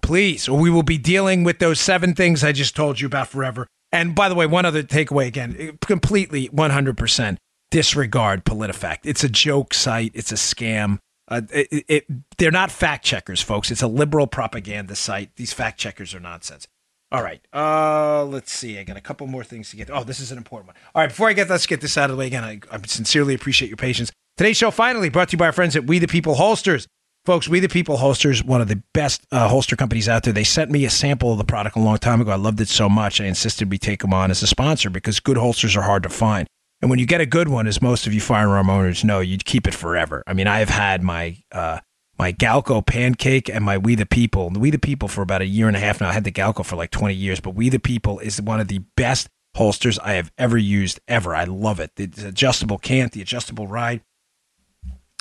Please, or we will be dealing with those seven things I just told you about forever. And by the way, one other takeaway again, completely 100% disregard PolitiFact. It's a joke site, it's a scam. Uh, it, it, they're not fact checkers, folks. It's a liberal propaganda site. These fact checkers are nonsense. All right. Uh, let's see. I got a couple more things to get. Oh, this is an important one. All right. Before I get, let's get this out of the way again. I, I sincerely appreciate your patience. Today's show finally brought to you by our friends at We the People Holsters. Folks, We the People Holsters, one of the best uh, holster companies out there. They sent me a sample of the product a long time ago. I loved it so much. I insisted we take them on as a sponsor because good holsters are hard to find. And when you get a good one, as most of you firearm owners know, you keep it forever. I mean, I have had my uh, my Galco pancake and my We the People. We the People for about a year and a half now. I had the Galco for like 20 years, but We the People is one of the best holsters I have ever used ever. I love it. The adjustable cant, the adjustable ride.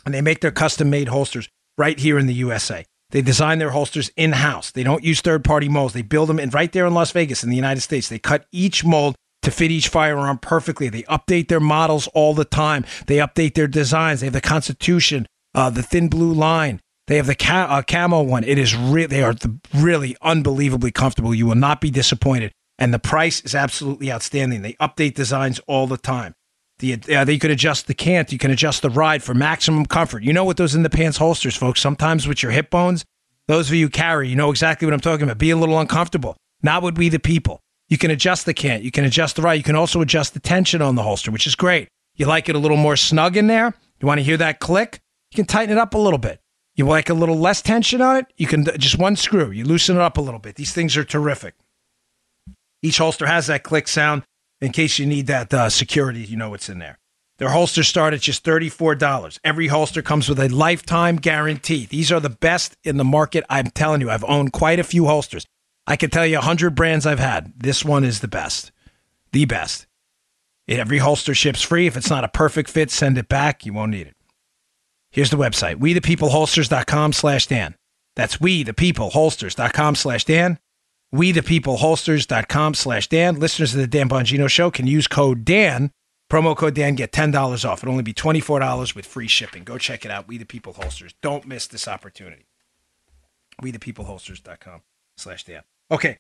And they make their custom made holsters right here in the USA. They design their holsters in house. They don't use third party molds. They build them in right there in Las Vegas in the United States. They cut each mold to fit each firearm perfectly. They update their models all the time. They update their designs. They have the Constitution, uh, the thin blue line, They have the ca- uh, camo one. It is re- they are the really unbelievably comfortable. You will not be disappointed, and the price is absolutely outstanding. They update designs all the time. The, uh, you can adjust the cant, you can adjust the ride for maximum comfort. You know what those in the pants holsters, folks. Sometimes with your hip bones, those of you carry, you know exactly what I'm talking about. Be a little uncomfortable. Not would we the people. You can adjust the cant, you can adjust the ride, you can also adjust the tension on the holster, which is great. You like it a little more snug in there? You want to hear that click? You can tighten it up a little bit. You like a little less tension on it? You can just one screw. You loosen it up a little bit. These things are terrific. Each holster has that click sound in case you need that uh, security. You know what's in there. Their holsters start at just $34. Every holster comes with a lifetime guarantee. These are the best in the market. I'm telling you, I've owned quite a few holsters. I can tell you 100 brands I've had. This one is the best. The best. Every holster ships free. If it's not a perfect fit, send it back. You won't need it. Here's the website, we the people wethepeopleholsters.com slash Dan. That's we the people wethepeopleholsters.com slash Dan. We the people Wethepeopleholsters.com slash Dan. Listeners of the Dan Bongino Show can use code Dan, promo code Dan, get $10 off. It'll only be $24 with free shipping. Go check it out, We the People Holsters. Don't miss this opportunity. We the people Wethepeopleholsters.com slash Dan. Okay,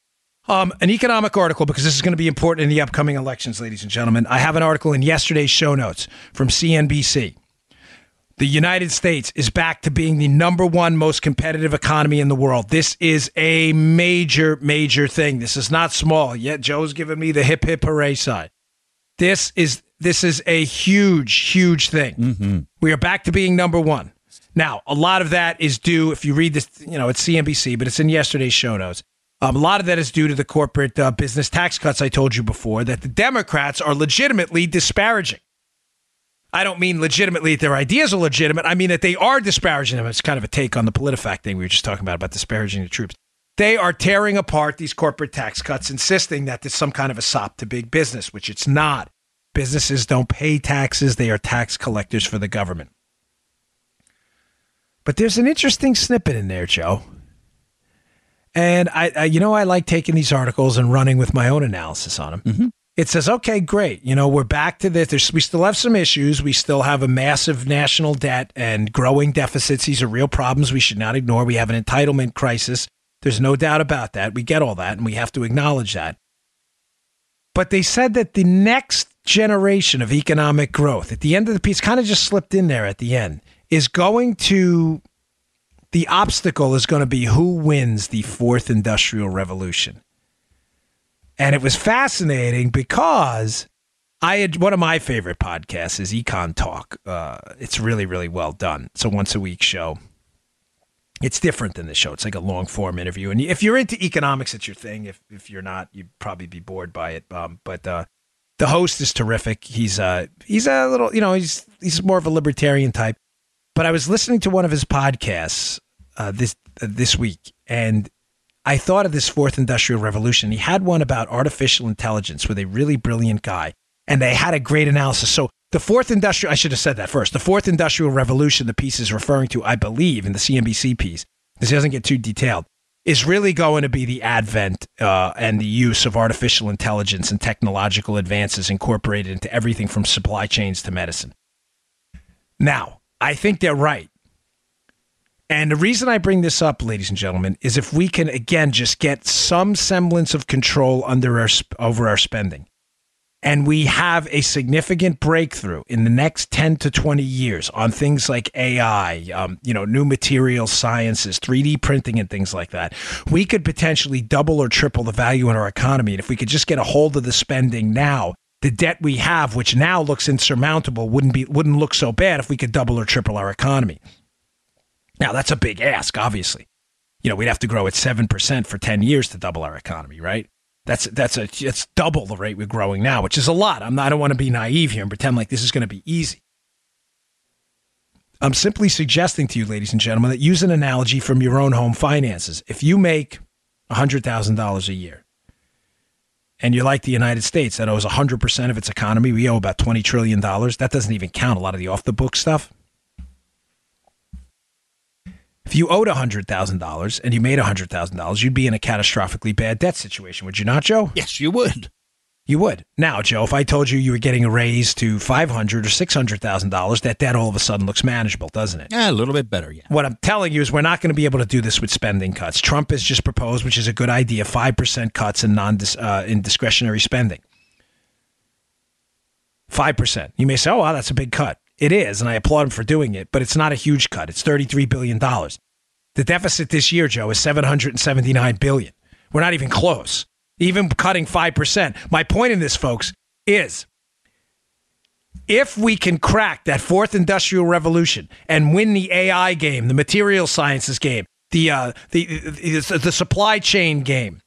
um, an economic article because this is going to be important in the upcoming elections, ladies and gentlemen. I have an article in yesterday's show notes from CNBC. The United States is back to being the number one most competitive economy in the world. This is a major, major thing. This is not small. Yet Joe's giving me the hip hip hooray side. This is this is a huge, huge thing. Mm-hmm. We are back to being number one. Now, a lot of that is due, if you read this, you know, it's CNBC, but it's in yesterday's show notes. Um, a lot of that is due to the corporate uh, business tax cuts I told you before that the Democrats are legitimately disparaging. I don't mean legitimately that their ideas are legitimate. I mean that they are disparaging them. It's kind of a take on the PolitiFact thing we were just talking about, about disparaging the troops. They are tearing apart these corporate tax cuts, insisting that there's some kind of a sop to big business, which it's not. Businesses don't pay taxes, they are tax collectors for the government. But there's an interesting snippet in there, Joe. And I, I, you know, I like taking these articles and running with my own analysis on them. Mm-hmm. It says, okay, great. You know, we're back to this. There's, we still have some issues. We still have a massive national debt and growing deficits. These are real problems we should not ignore. We have an entitlement crisis. There's no doubt about that. We get all that, and we have to acknowledge that. But they said that the next generation of economic growth, at the end of the piece, kind of just slipped in there at the end, is going to the obstacle is going to be who wins the fourth industrial revolution. And it was fascinating because I had one of my favorite podcasts is Econ Talk. Uh, it's really, really well done. It's a once a week show. It's different than the show. It's like a long form interview. And if you're into economics, it's your thing. If if you're not, you'd probably be bored by it. Um, but uh, the host is terrific. He's uh he's a little you know he's he's more of a libertarian type. But I was listening to one of his podcasts uh, this uh, this week, and I thought of this fourth industrial revolution. He had one about artificial intelligence with a really brilliant guy, and they had a great analysis. So the fourth industrial, I should have said that first. The fourth industrial revolution, the piece is referring to, I believe, in the CNBC piece. This doesn't get too detailed. Is really going to be the advent uh, and the use of artificial intelligence and technological advances incorporated into everything from supply chains to medicine. Now, I think they're right. And the reason I bring this up, ladies and gentlemen, is if we can again just get some semblance of control under our over our spending, and we have a significant breakthrough in the next ten to twenty years on things like AI, um, you know, new material sciences, three D printing, and things like that, we could potentially double or triple the value in our economy. And if we could just get a hold of the spending now, the debt we have, which now looks insurmountable, wouldn't be wouldn't look so bad if we could double or triple our economy. Now, that's a big ask, obviously. You know, we'd have to grow at 7% for 10 years to double our economy, right? That's that's a it's double the rate we're growing now, which is a lot. I'm not, I don't want to be naive here and pretend like this is going to be easy. I'm simply suggesting to you, ladies and gentlemen, that use an analogy from your own home finances. If you make $100,000 a year and you're like the United States that owes 100% of its economy, we owe about $20 trillion. That doesn't even count a lot of the off the book stuff. If you owed $100,000 and you made $100,000, you'd be in a catastrophically bad debt situation, would you not, Joe? Yes, you would. You would. Now, Joe, if I told you you were getting a raise to five hundred or six hundred thousand dollars, that debt all of a sudden looks manageable, doesn't it? Yeah, a little bit better, yeah. What I'm telling you is we're not going to be able to do this with spending cuts. Trump has just proposed, which is a good idea, five percent cuts in non uh, in discretionary spending. Five percent. You may say, "Oh, wow, that's a big cut." It is, and I applaud him for doing it, but it's not a huge cut. It's thirty-three billion dollars. The deficit this year, Joe, is seven hundred and seventy-nine billion. We're not even close. Even cutting five percent. My point in this, folks, is if we can crack that fourth industrial revolution and win the AI game, the material sciences game, the uh, the, the the supply chain game,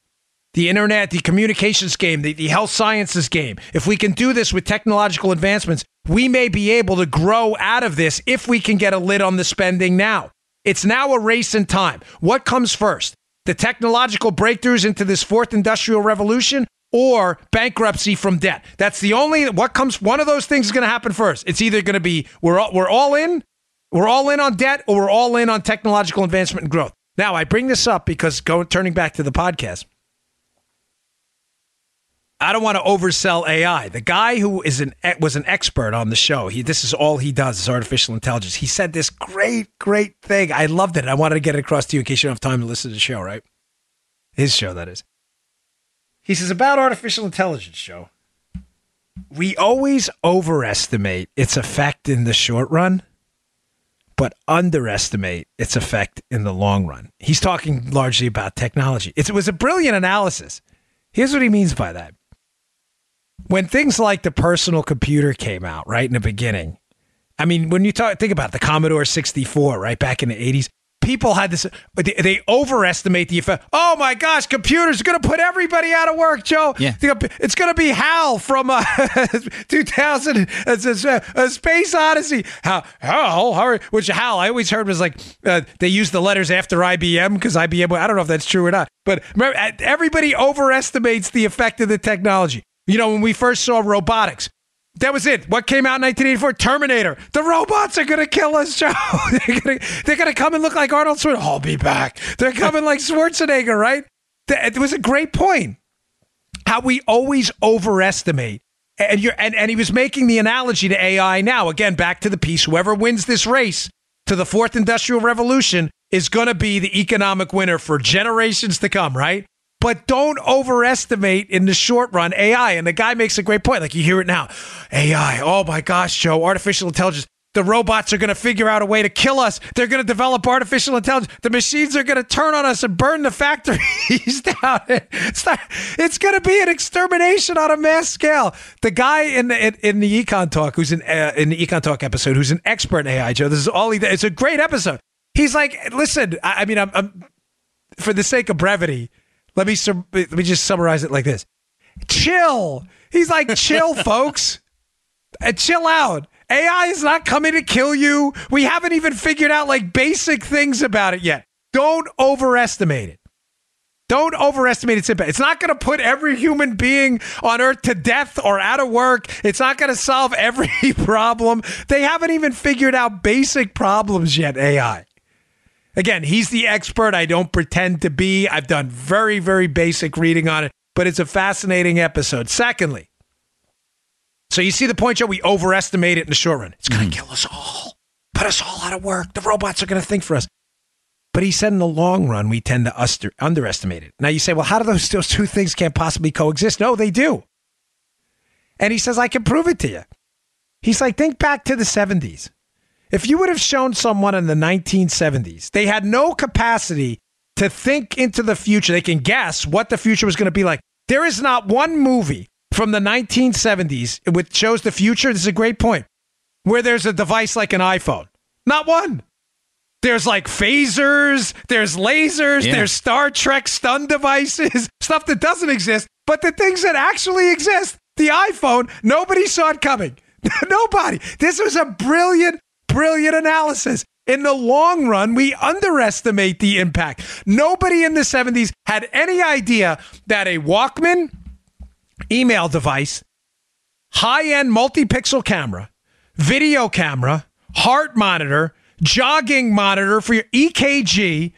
the internet, the communications game, the, the health sciences game. If we can do this with technological advancements, we may be able to grow out of this if we can get a lid on the spending now. It's now a race in time. What comes first? The technological breakthroughs into this fourth industrial revolution or bankruptcy from debt. That's the only what comes one of those things is going to happen first. It's either going to be we're all, we're all in, we're all in on debt or we're all in on technological advancement and growth. Now, I bring this up because going turning back to the podcast. I don't want to oversell AI. The guy who is an was an expert on the show. He this is all he does is artificial intelligence. He said this great, great thing. I loved it. I wanted to get it across to you in case you don't have time to listen to the show, right? His show, that is. He says about artificial intelligence, show. We always overestimate its effect in the short run, but underestimate its effect in the long run. He's talking largely about technology. It was a brilliant analysis. Here's what he means by that when things like the personal computer came out, right in the beginning, I mean, when you talk, think about the Commodore 64, right back in the 80s, people had this, they, they overestimate the effect. Oh my gosh, computers are going to put everybody out of work, Joe. Yeah. It's going to be Hal from uh, 2000, it's a, a, Space Odyssey. Hal, Hal, which Hal I always heard was like, uh, they used the letters after IBM because IBM, I don't know if that's true or not, but remember, everybody overestimates the effect of the technology. You know, when we first saw robotics, that was it. What came out in 1984? Terminator. The robots are going to kill us, Joe. they're going to come and look like Arnold Schwarzenegger. I'll be back. They're coming like Schwarzenegger, right? It was a great point. How we always overestimate. And, you're, and, and he was making the analogy to AI now. Again, back to the piece. Whoever wins this race to the fourth industrial revolution is going to be the economic winner for generations to come, right? But don't overestimate in the short run AI. And the guy makes a great point. Like you hear it now AI. Oh my gosh, Joe, artificial intelligence. The robots are going to figure out a way to kill us. They're going to develop artificial intelligence. The machines are going to turn on us and burn the factories down. It's, not, it's going to be an extermination on a mass scale. The guy in the, in, the Econ Talk, who's in, uh, in the Econ Talk episode, who's an expert in AI, Joe, this is all he It's a great episode. He's like, listen, I, I mean, I'm, I'm, for the sake of brevity, let me let me just summarize it like this: chill. He's like, chill, folks. Uh, chill out. AI is not coming to kill you. We haven't even figured out like basic things about it yet. Don't overestimate it. Don't overestimate its impact. It's not going to put every human being on earth to death or out of work. It's not going to solve every problem. They haven't even figured out basic problems yet, AI. Again, he's the expert. I don't pretend to be. I've done very, very basic reading on it, but it's a fascinating episode. Secondly, so you see the point, Joe? We overestimate it in the short run. It's going to hmm. kill us all, put us all out of work. The robots are going to think for us. But he said in the long run, we tend to underestimate it. Now you say, well, how do those, those two things can't possibly coexist? No, they do. And he says, I can prove it to you. He's like, think back to the 70s. If you would have shown someone in the 1970s, they had no capacity to think into the future. They can guess what the future was going to be like. There is not one movie from the 1970s which shows the future. This is a great point. Where there's a device like an iPhone. Not one. There's like phasers, there's lasers, yeah. there's Star Trek stun devices, stuff that doesn't exist, but the things that actually exist. The iPhone, nobody saw it coming. nobody. This was a brilliant brilliant analysis. In the long run, we underestimate the impact. Nobody in the 70s had any idea that a Walkman email device, high end multi pixel camera, video camera, heart monitor, jogging monitor for your EKG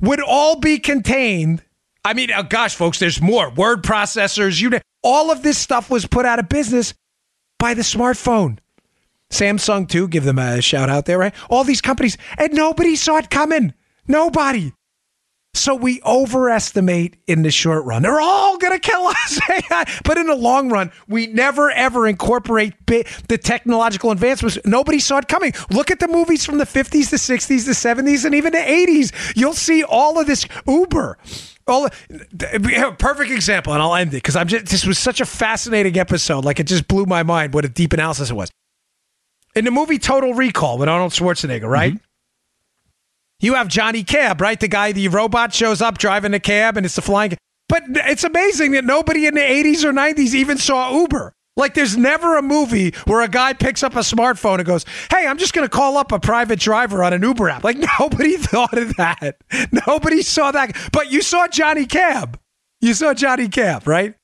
would all be contained I mean, oh gosh, folks, there's more word processors. You all of this stuff was put out of business by the smartphone. Samsung too, give them a shout out there, right? All these companies, and nobody saw it coming. Nobody. So we overestimate in the short run. They're all going to kill us. but in the long run, we never ever incorporate the technological advancements. Nobody saw it coming. Look at the movies from the 50s, the 60s, the 70s, and even the 80s. You'll see all of this Uber. All perfect example, and I'll end it because I'm just. This was such a fascinating episode. Like it just blew my mind. What a deep analysis it was. In the movie Total Recall with Arnold Schwarzenegger, right? Mm-hmm. You have Johnny Cab, right? The guy, the robot shows up driving the cab and it's the flying. But it's amazing that nobody in the 80s or 90s even saw Uber. Like, there's never a movie where a guy picks up a smartphone and goes, Hey, I'm just going to call up a private driver on an Uber app. Like, nobody thought of that. Nobody saw that. But you saw Johnny Cab. You saw Johnny Cab, right?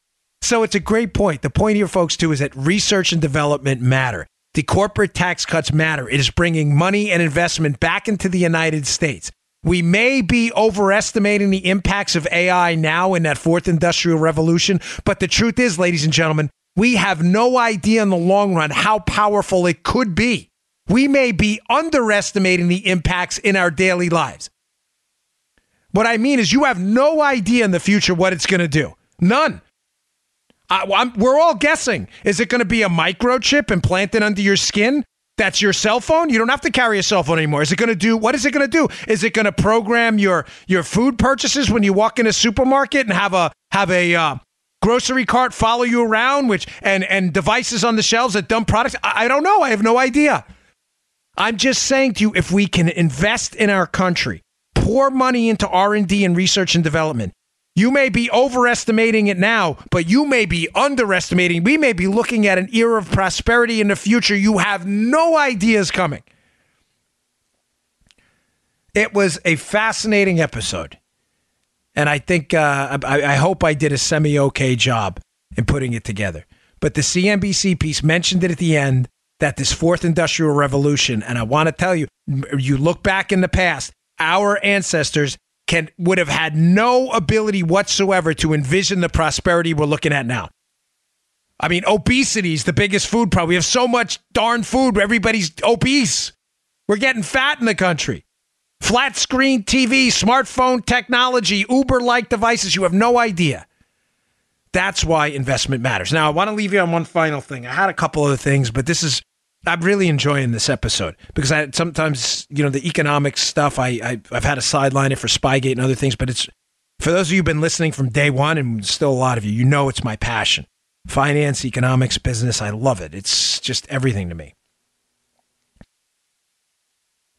So it's a great point. The point here, folks, too, is that research and development matter. The corporate tax cuts matter. It is bringing money and investment back into the United States. We may be overestimating the impacts of AI now in that fourth industrial revolution, but the truth is, ladies and gentlemen, we have no idea in the long run how powerful it could be. We may be underestimating the impacts in our daily lives. What I mean is, you have no idea in the future what it's going to do. None. I, we're all guessing. Is it going to be a microchip implanted under your skin? That's your cell phone. You don't have to carry a cell phone anymore. Is it going to do? What is it going to do? Is it going to program your your food purchases when you walk in a supermarket and have a have a uh, grocery cart follow you around, which and and devices on the shelves that dump products? I, I don't know. I have no idea. I'm just saying to you, if we can invest in our country, pour money into R and D and research and development, you may be overestimating it now, but you may be underestimating. We may be looking at an era of prosperity in the future you have no ideas coming. It was a fascinating episode. And I think, uh, I, I hope I did a semi okay job in putting it together. But the CNBC piece mentioned it at the end that this fourth industrial revolution, and I want to tell you, you look back in the past, our ancestors can would have had no ability whatsoever to envision the prosperity we're looking at now. I mean, obesity is the biggest food problem. We have so much darn food, everybody's obese. We're getting fat in the country. Flat screen TV, smartphone technology, Uber like devices, you have no idea. That's why investment matters. Now, I want to leave you on one final thing. I had a couple other things, but this is I'm really enjoying this episode because I sometimes, you know, the economic stuff, I, I have had a sideline it for Spygate and other things, but it's for those of you who've been listening from day one, and still a lot of you, you know it's my passion. Finance, economics, business, I love it. It's just everything to me.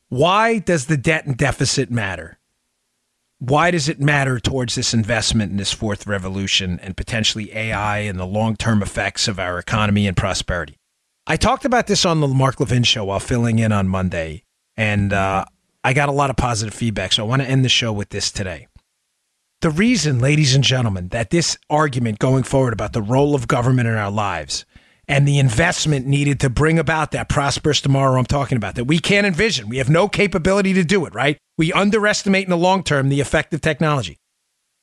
Why does the debt and deficit matter? Why does it matter towards this investment in this fourth revolution and potentially AI and the long term effects of our economy and prosperity? I talked about this on the Mark Levin show while filling in on Monday, and uh, I got a lot of positive feedback. So I want to end the show with this today. The reason, ladies and gentlemen, that this argument going forward about the role of government in our lives and the investment needed to bring about that prosperous tomorrow I'm talking about that we can't envision. We have no capability to do it, right? We underestimate in the long term the effect of technology.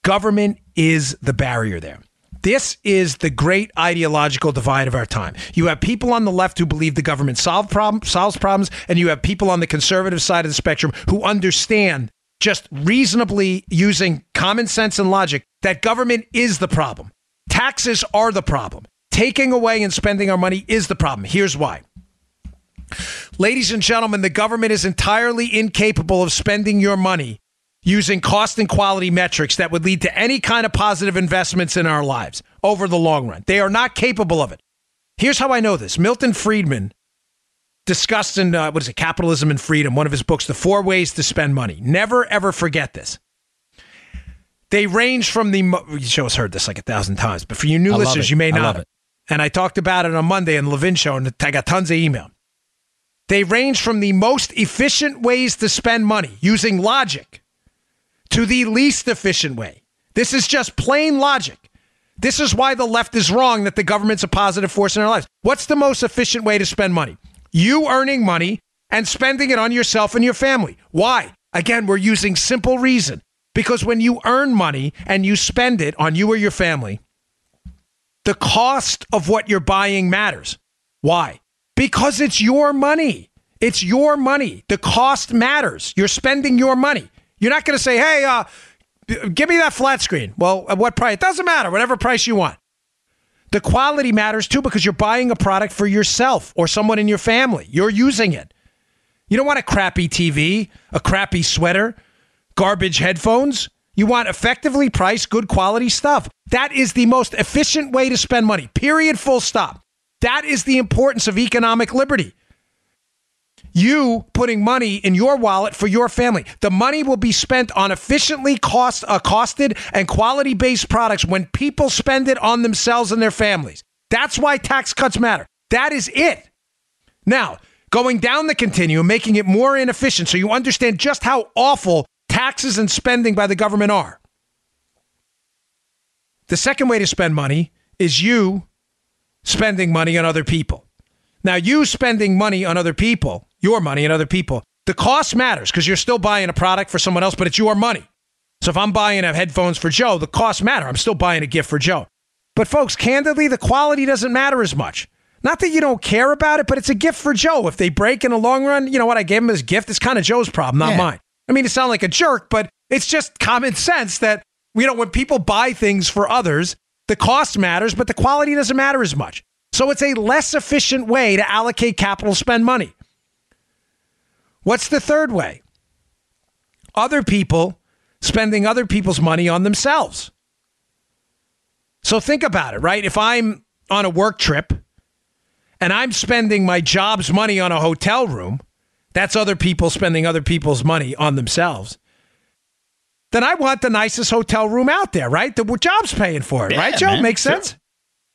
Government is the barrier there. This is the great ideological divide of our time. You have people on the left who believe the government solve problem, solves problems, and you have people on the conservative side of the spectrum who understand just reasonably using common sense and logic that government is the problem. Taxes are the problem. Taking away and spending our money is the problem. Here's why. Ladies and gentlemen, the government is entirely incapable of spending your money using cost and quality metrics that would lead to any kind of positive investments in our lives over the long run. They are not capable of it. Here's how I know this Milton Friedman discussed in, uh, what is it, Capitalism and Freedom, one of his books, The Four Ways to Spend Money. Never, ever forget this. They range from the, you show us heard this like a thousand times, but for you new listeners, you may not. It. And I talked about it on Monday in the Levin show, and I got tons of email. They range from the most efficient ways to spend money using logic to the least efficient way. This is just plain logic. This is why the left is wrong that the government's a positive force in our lives. What's the most efficient way to spend money? You earning money and spending it on yourself and your family. Why? Again, we're using simple reason. Because when you earn money and you spend it on you or your family, the cost of what you're buying matters. Why? Because it's your money. It's your money. The cost matters. You're spending your money. You're not going to say, hey, uh, give me that flat screen. Well, at what price? It doesn't matter, whatever price you want. The quality matters too because you're buying a product for yourself or someone in your family. You're using it. You don't want a crappy TV, a crappy sweater, garbage headphones. You want effectively priced, good quality stuff. That is the most efficient way to spend money, period, full stop. That is the importance of economic liberty. You putting money in your wallet for your family. The money will be spent on efficiently cost, uh, costed and quality based products when people spend it on themselves and their families. That's why tax cuts matter. That is it. Now, going down the continuum, making it more inefficient so you understand just how awful taxes and spending by the government are. The second way to spend money is you spending money on other people. Now, you spending money on other people, your money and other people, the cost matters because you're still buying a product for someone else, but it's your money. So if I'm buying a headphones for Joe, the costs matter. I'm still buying a gift for Joe. But folks, candidly, the quality doesn't matter as much. Not that you don't care about it, but it's a gift for Joe. If they break in the long run, you know what I gave him as gift? It's kind of Joe's problem, not Yeah. mine. I mean, it sounds like a jerk, but it's just common sense that, you know, when people buy things for others, the cost matters, but the quality doesn't matter as much. So it's a less efficient way to allocate capital spend money. What's the third way? Other people spending other people's money on themselves. So think about it, right? If I'm on a work trip and I'm spending my job's money on a hotel room, that's other people spending other people's money on themselves. Then I want the nicest hotel room out there, right? The job's paying for it, Yeah, right, Joe? man. Makes Sure. sense.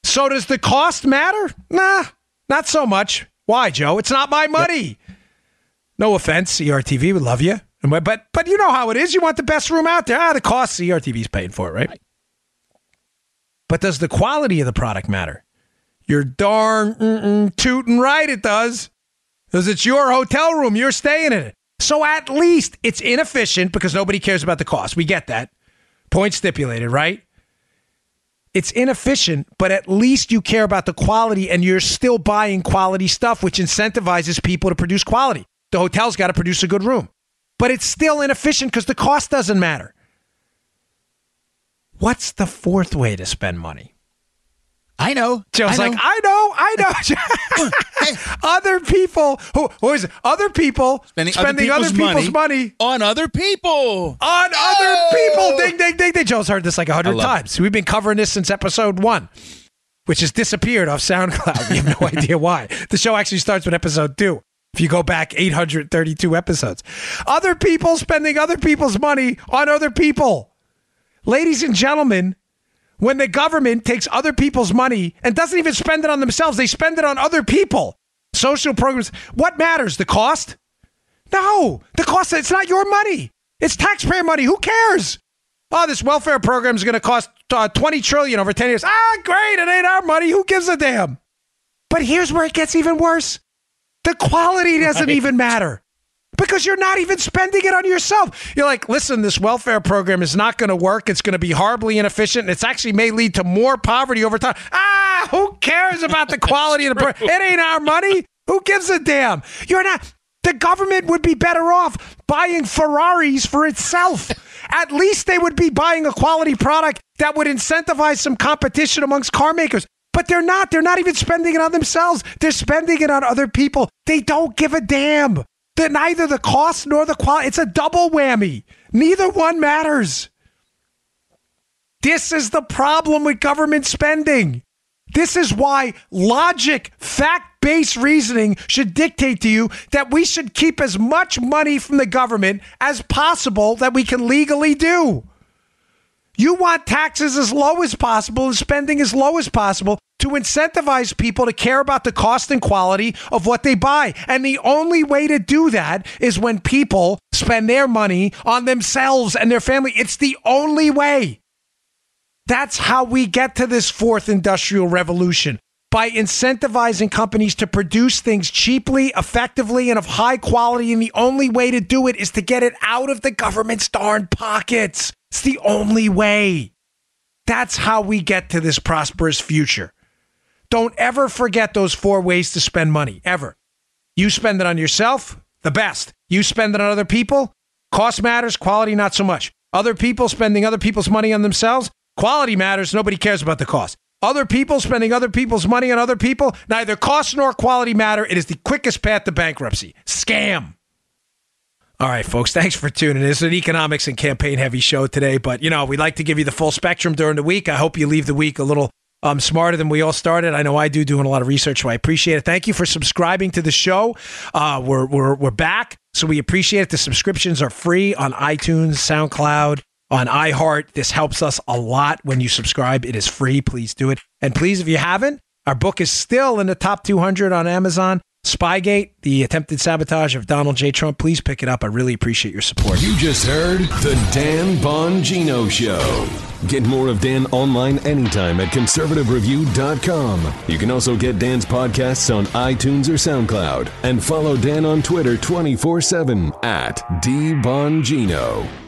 So does the cost matter? Nah, not so much. Why, Joe? It's not my money. No offense, CRTV would love you, but but you know how it is. You want the best room out there. Ah, the cost CRTV's paying for it, right? But does the quality of the product matter? You're darn mm-mm, tootin' right it does. Because it's your hotel room. You're staying in it. So at least it's inefficient because nobody cares about the cost. We get that. Point stipulated, right? It's inefficient, but at least you care about the quality and you're still buying quality stuff, which incentivizes people to produce quality. The hotel's got to produce a good room, but it's still inefficient because the cost doesn't matter. What's the fourth way to spend money? I know. Joe's I like, know. I know, I know. other people who who is it? Other people spending, other people's, money, on other people. on other people. Ding ding ding ding. Joe's heard this like a hundred love it. times. We've been covering this since episode one, which has disappeared off SoundCloud. We have no idea why. The show actually starts with episode two. If you go back 832 episodes, other people spending other people's money on other people. Ladies and gentlemen, when the government takes other people's money and doesn't even spend it on themselves, they spend it on other people. Social programs. What matters? The cost? No, the cost. It's not your money. It's taxpayer money. Who cares? Oh, this welfare program is going to cost uh, 20 trillion over 10 years. Ah, great. It ain't our money. Who gives a damn? But here's where it gets even worse. The quality doesn't even matter because you're not even spending it on yourself. You're like, listen, this welfare program is not going to work. It's going to be horribly inefficient. And it's actually may lead to more poverty over time. Ah, who cares about the quality of the program? It ain't our money. Who gives a damn? You're not. The government would be better off buying Ferraris for itself. At least they would be buying a quality product that would incentivize some competition amongst car makers. But they're not. They're not even spending it on themselves. They're spending it on other people. They don't give a damn. That neither the cost nor the quality. It's a double whammy. Neither one matters. This is the problem with government spending. This is why logic, fact based reasoning should dictate to you that we should keep as much money from the government as possible that we can legally do. You want taxes as low as possible and spending as low as possible to incentivize people to care about the cost and quality of what they buy. And the only way to do that is when people spend their money on themselves and their family. It's the only way. That's how we get to this fourth industrial revolution. by incentivizing companies to produce things cheaply, effectively, and of high quality. And the only way to do it is to get it out of the government's darn pockets. It's the only way. That's how we get to this prosperous future. Don't ever forget those four ways to spend money, ever. You spend it on yourself, the best. You spend it on other people, cost matters, quality not so much. Other people spending other people's money on themselves, quality matters, nobody cares about the cost. Other people spending other people's money on other people, neither cost nor quality matter. It is the quickest path to bankruptcy. Scam. All right, folks, thanks for tuning in. It's an economics and campaign heavy show today, but you know, we like to give you the full spectrum during the week. I hope you leave the week a little um, smarter than we all started. I know I do, doing a lot of research, so I appreciate it. Thank you for subscribing to the show. Uh, we're, we're, we're back, so we appreciate it. The subscriptions are free on iTunes, SoundCloud, on iHeart. This helps us a lot when you subscribe. It is free. Please do it. And please, if you haven't, our book is still in the top 200 on Amazon. Spygate, the attempted sabotage of Donald J. Trump. Please pick it up. I really appreciate your support. You just heard The Dan Bongino Show. Get more of Dan online anytime at conservativereview.com. You can also get Dan's podcasts on iTunes or SoundCloud. And follow Dan on Twitter 24 7 at DBongino.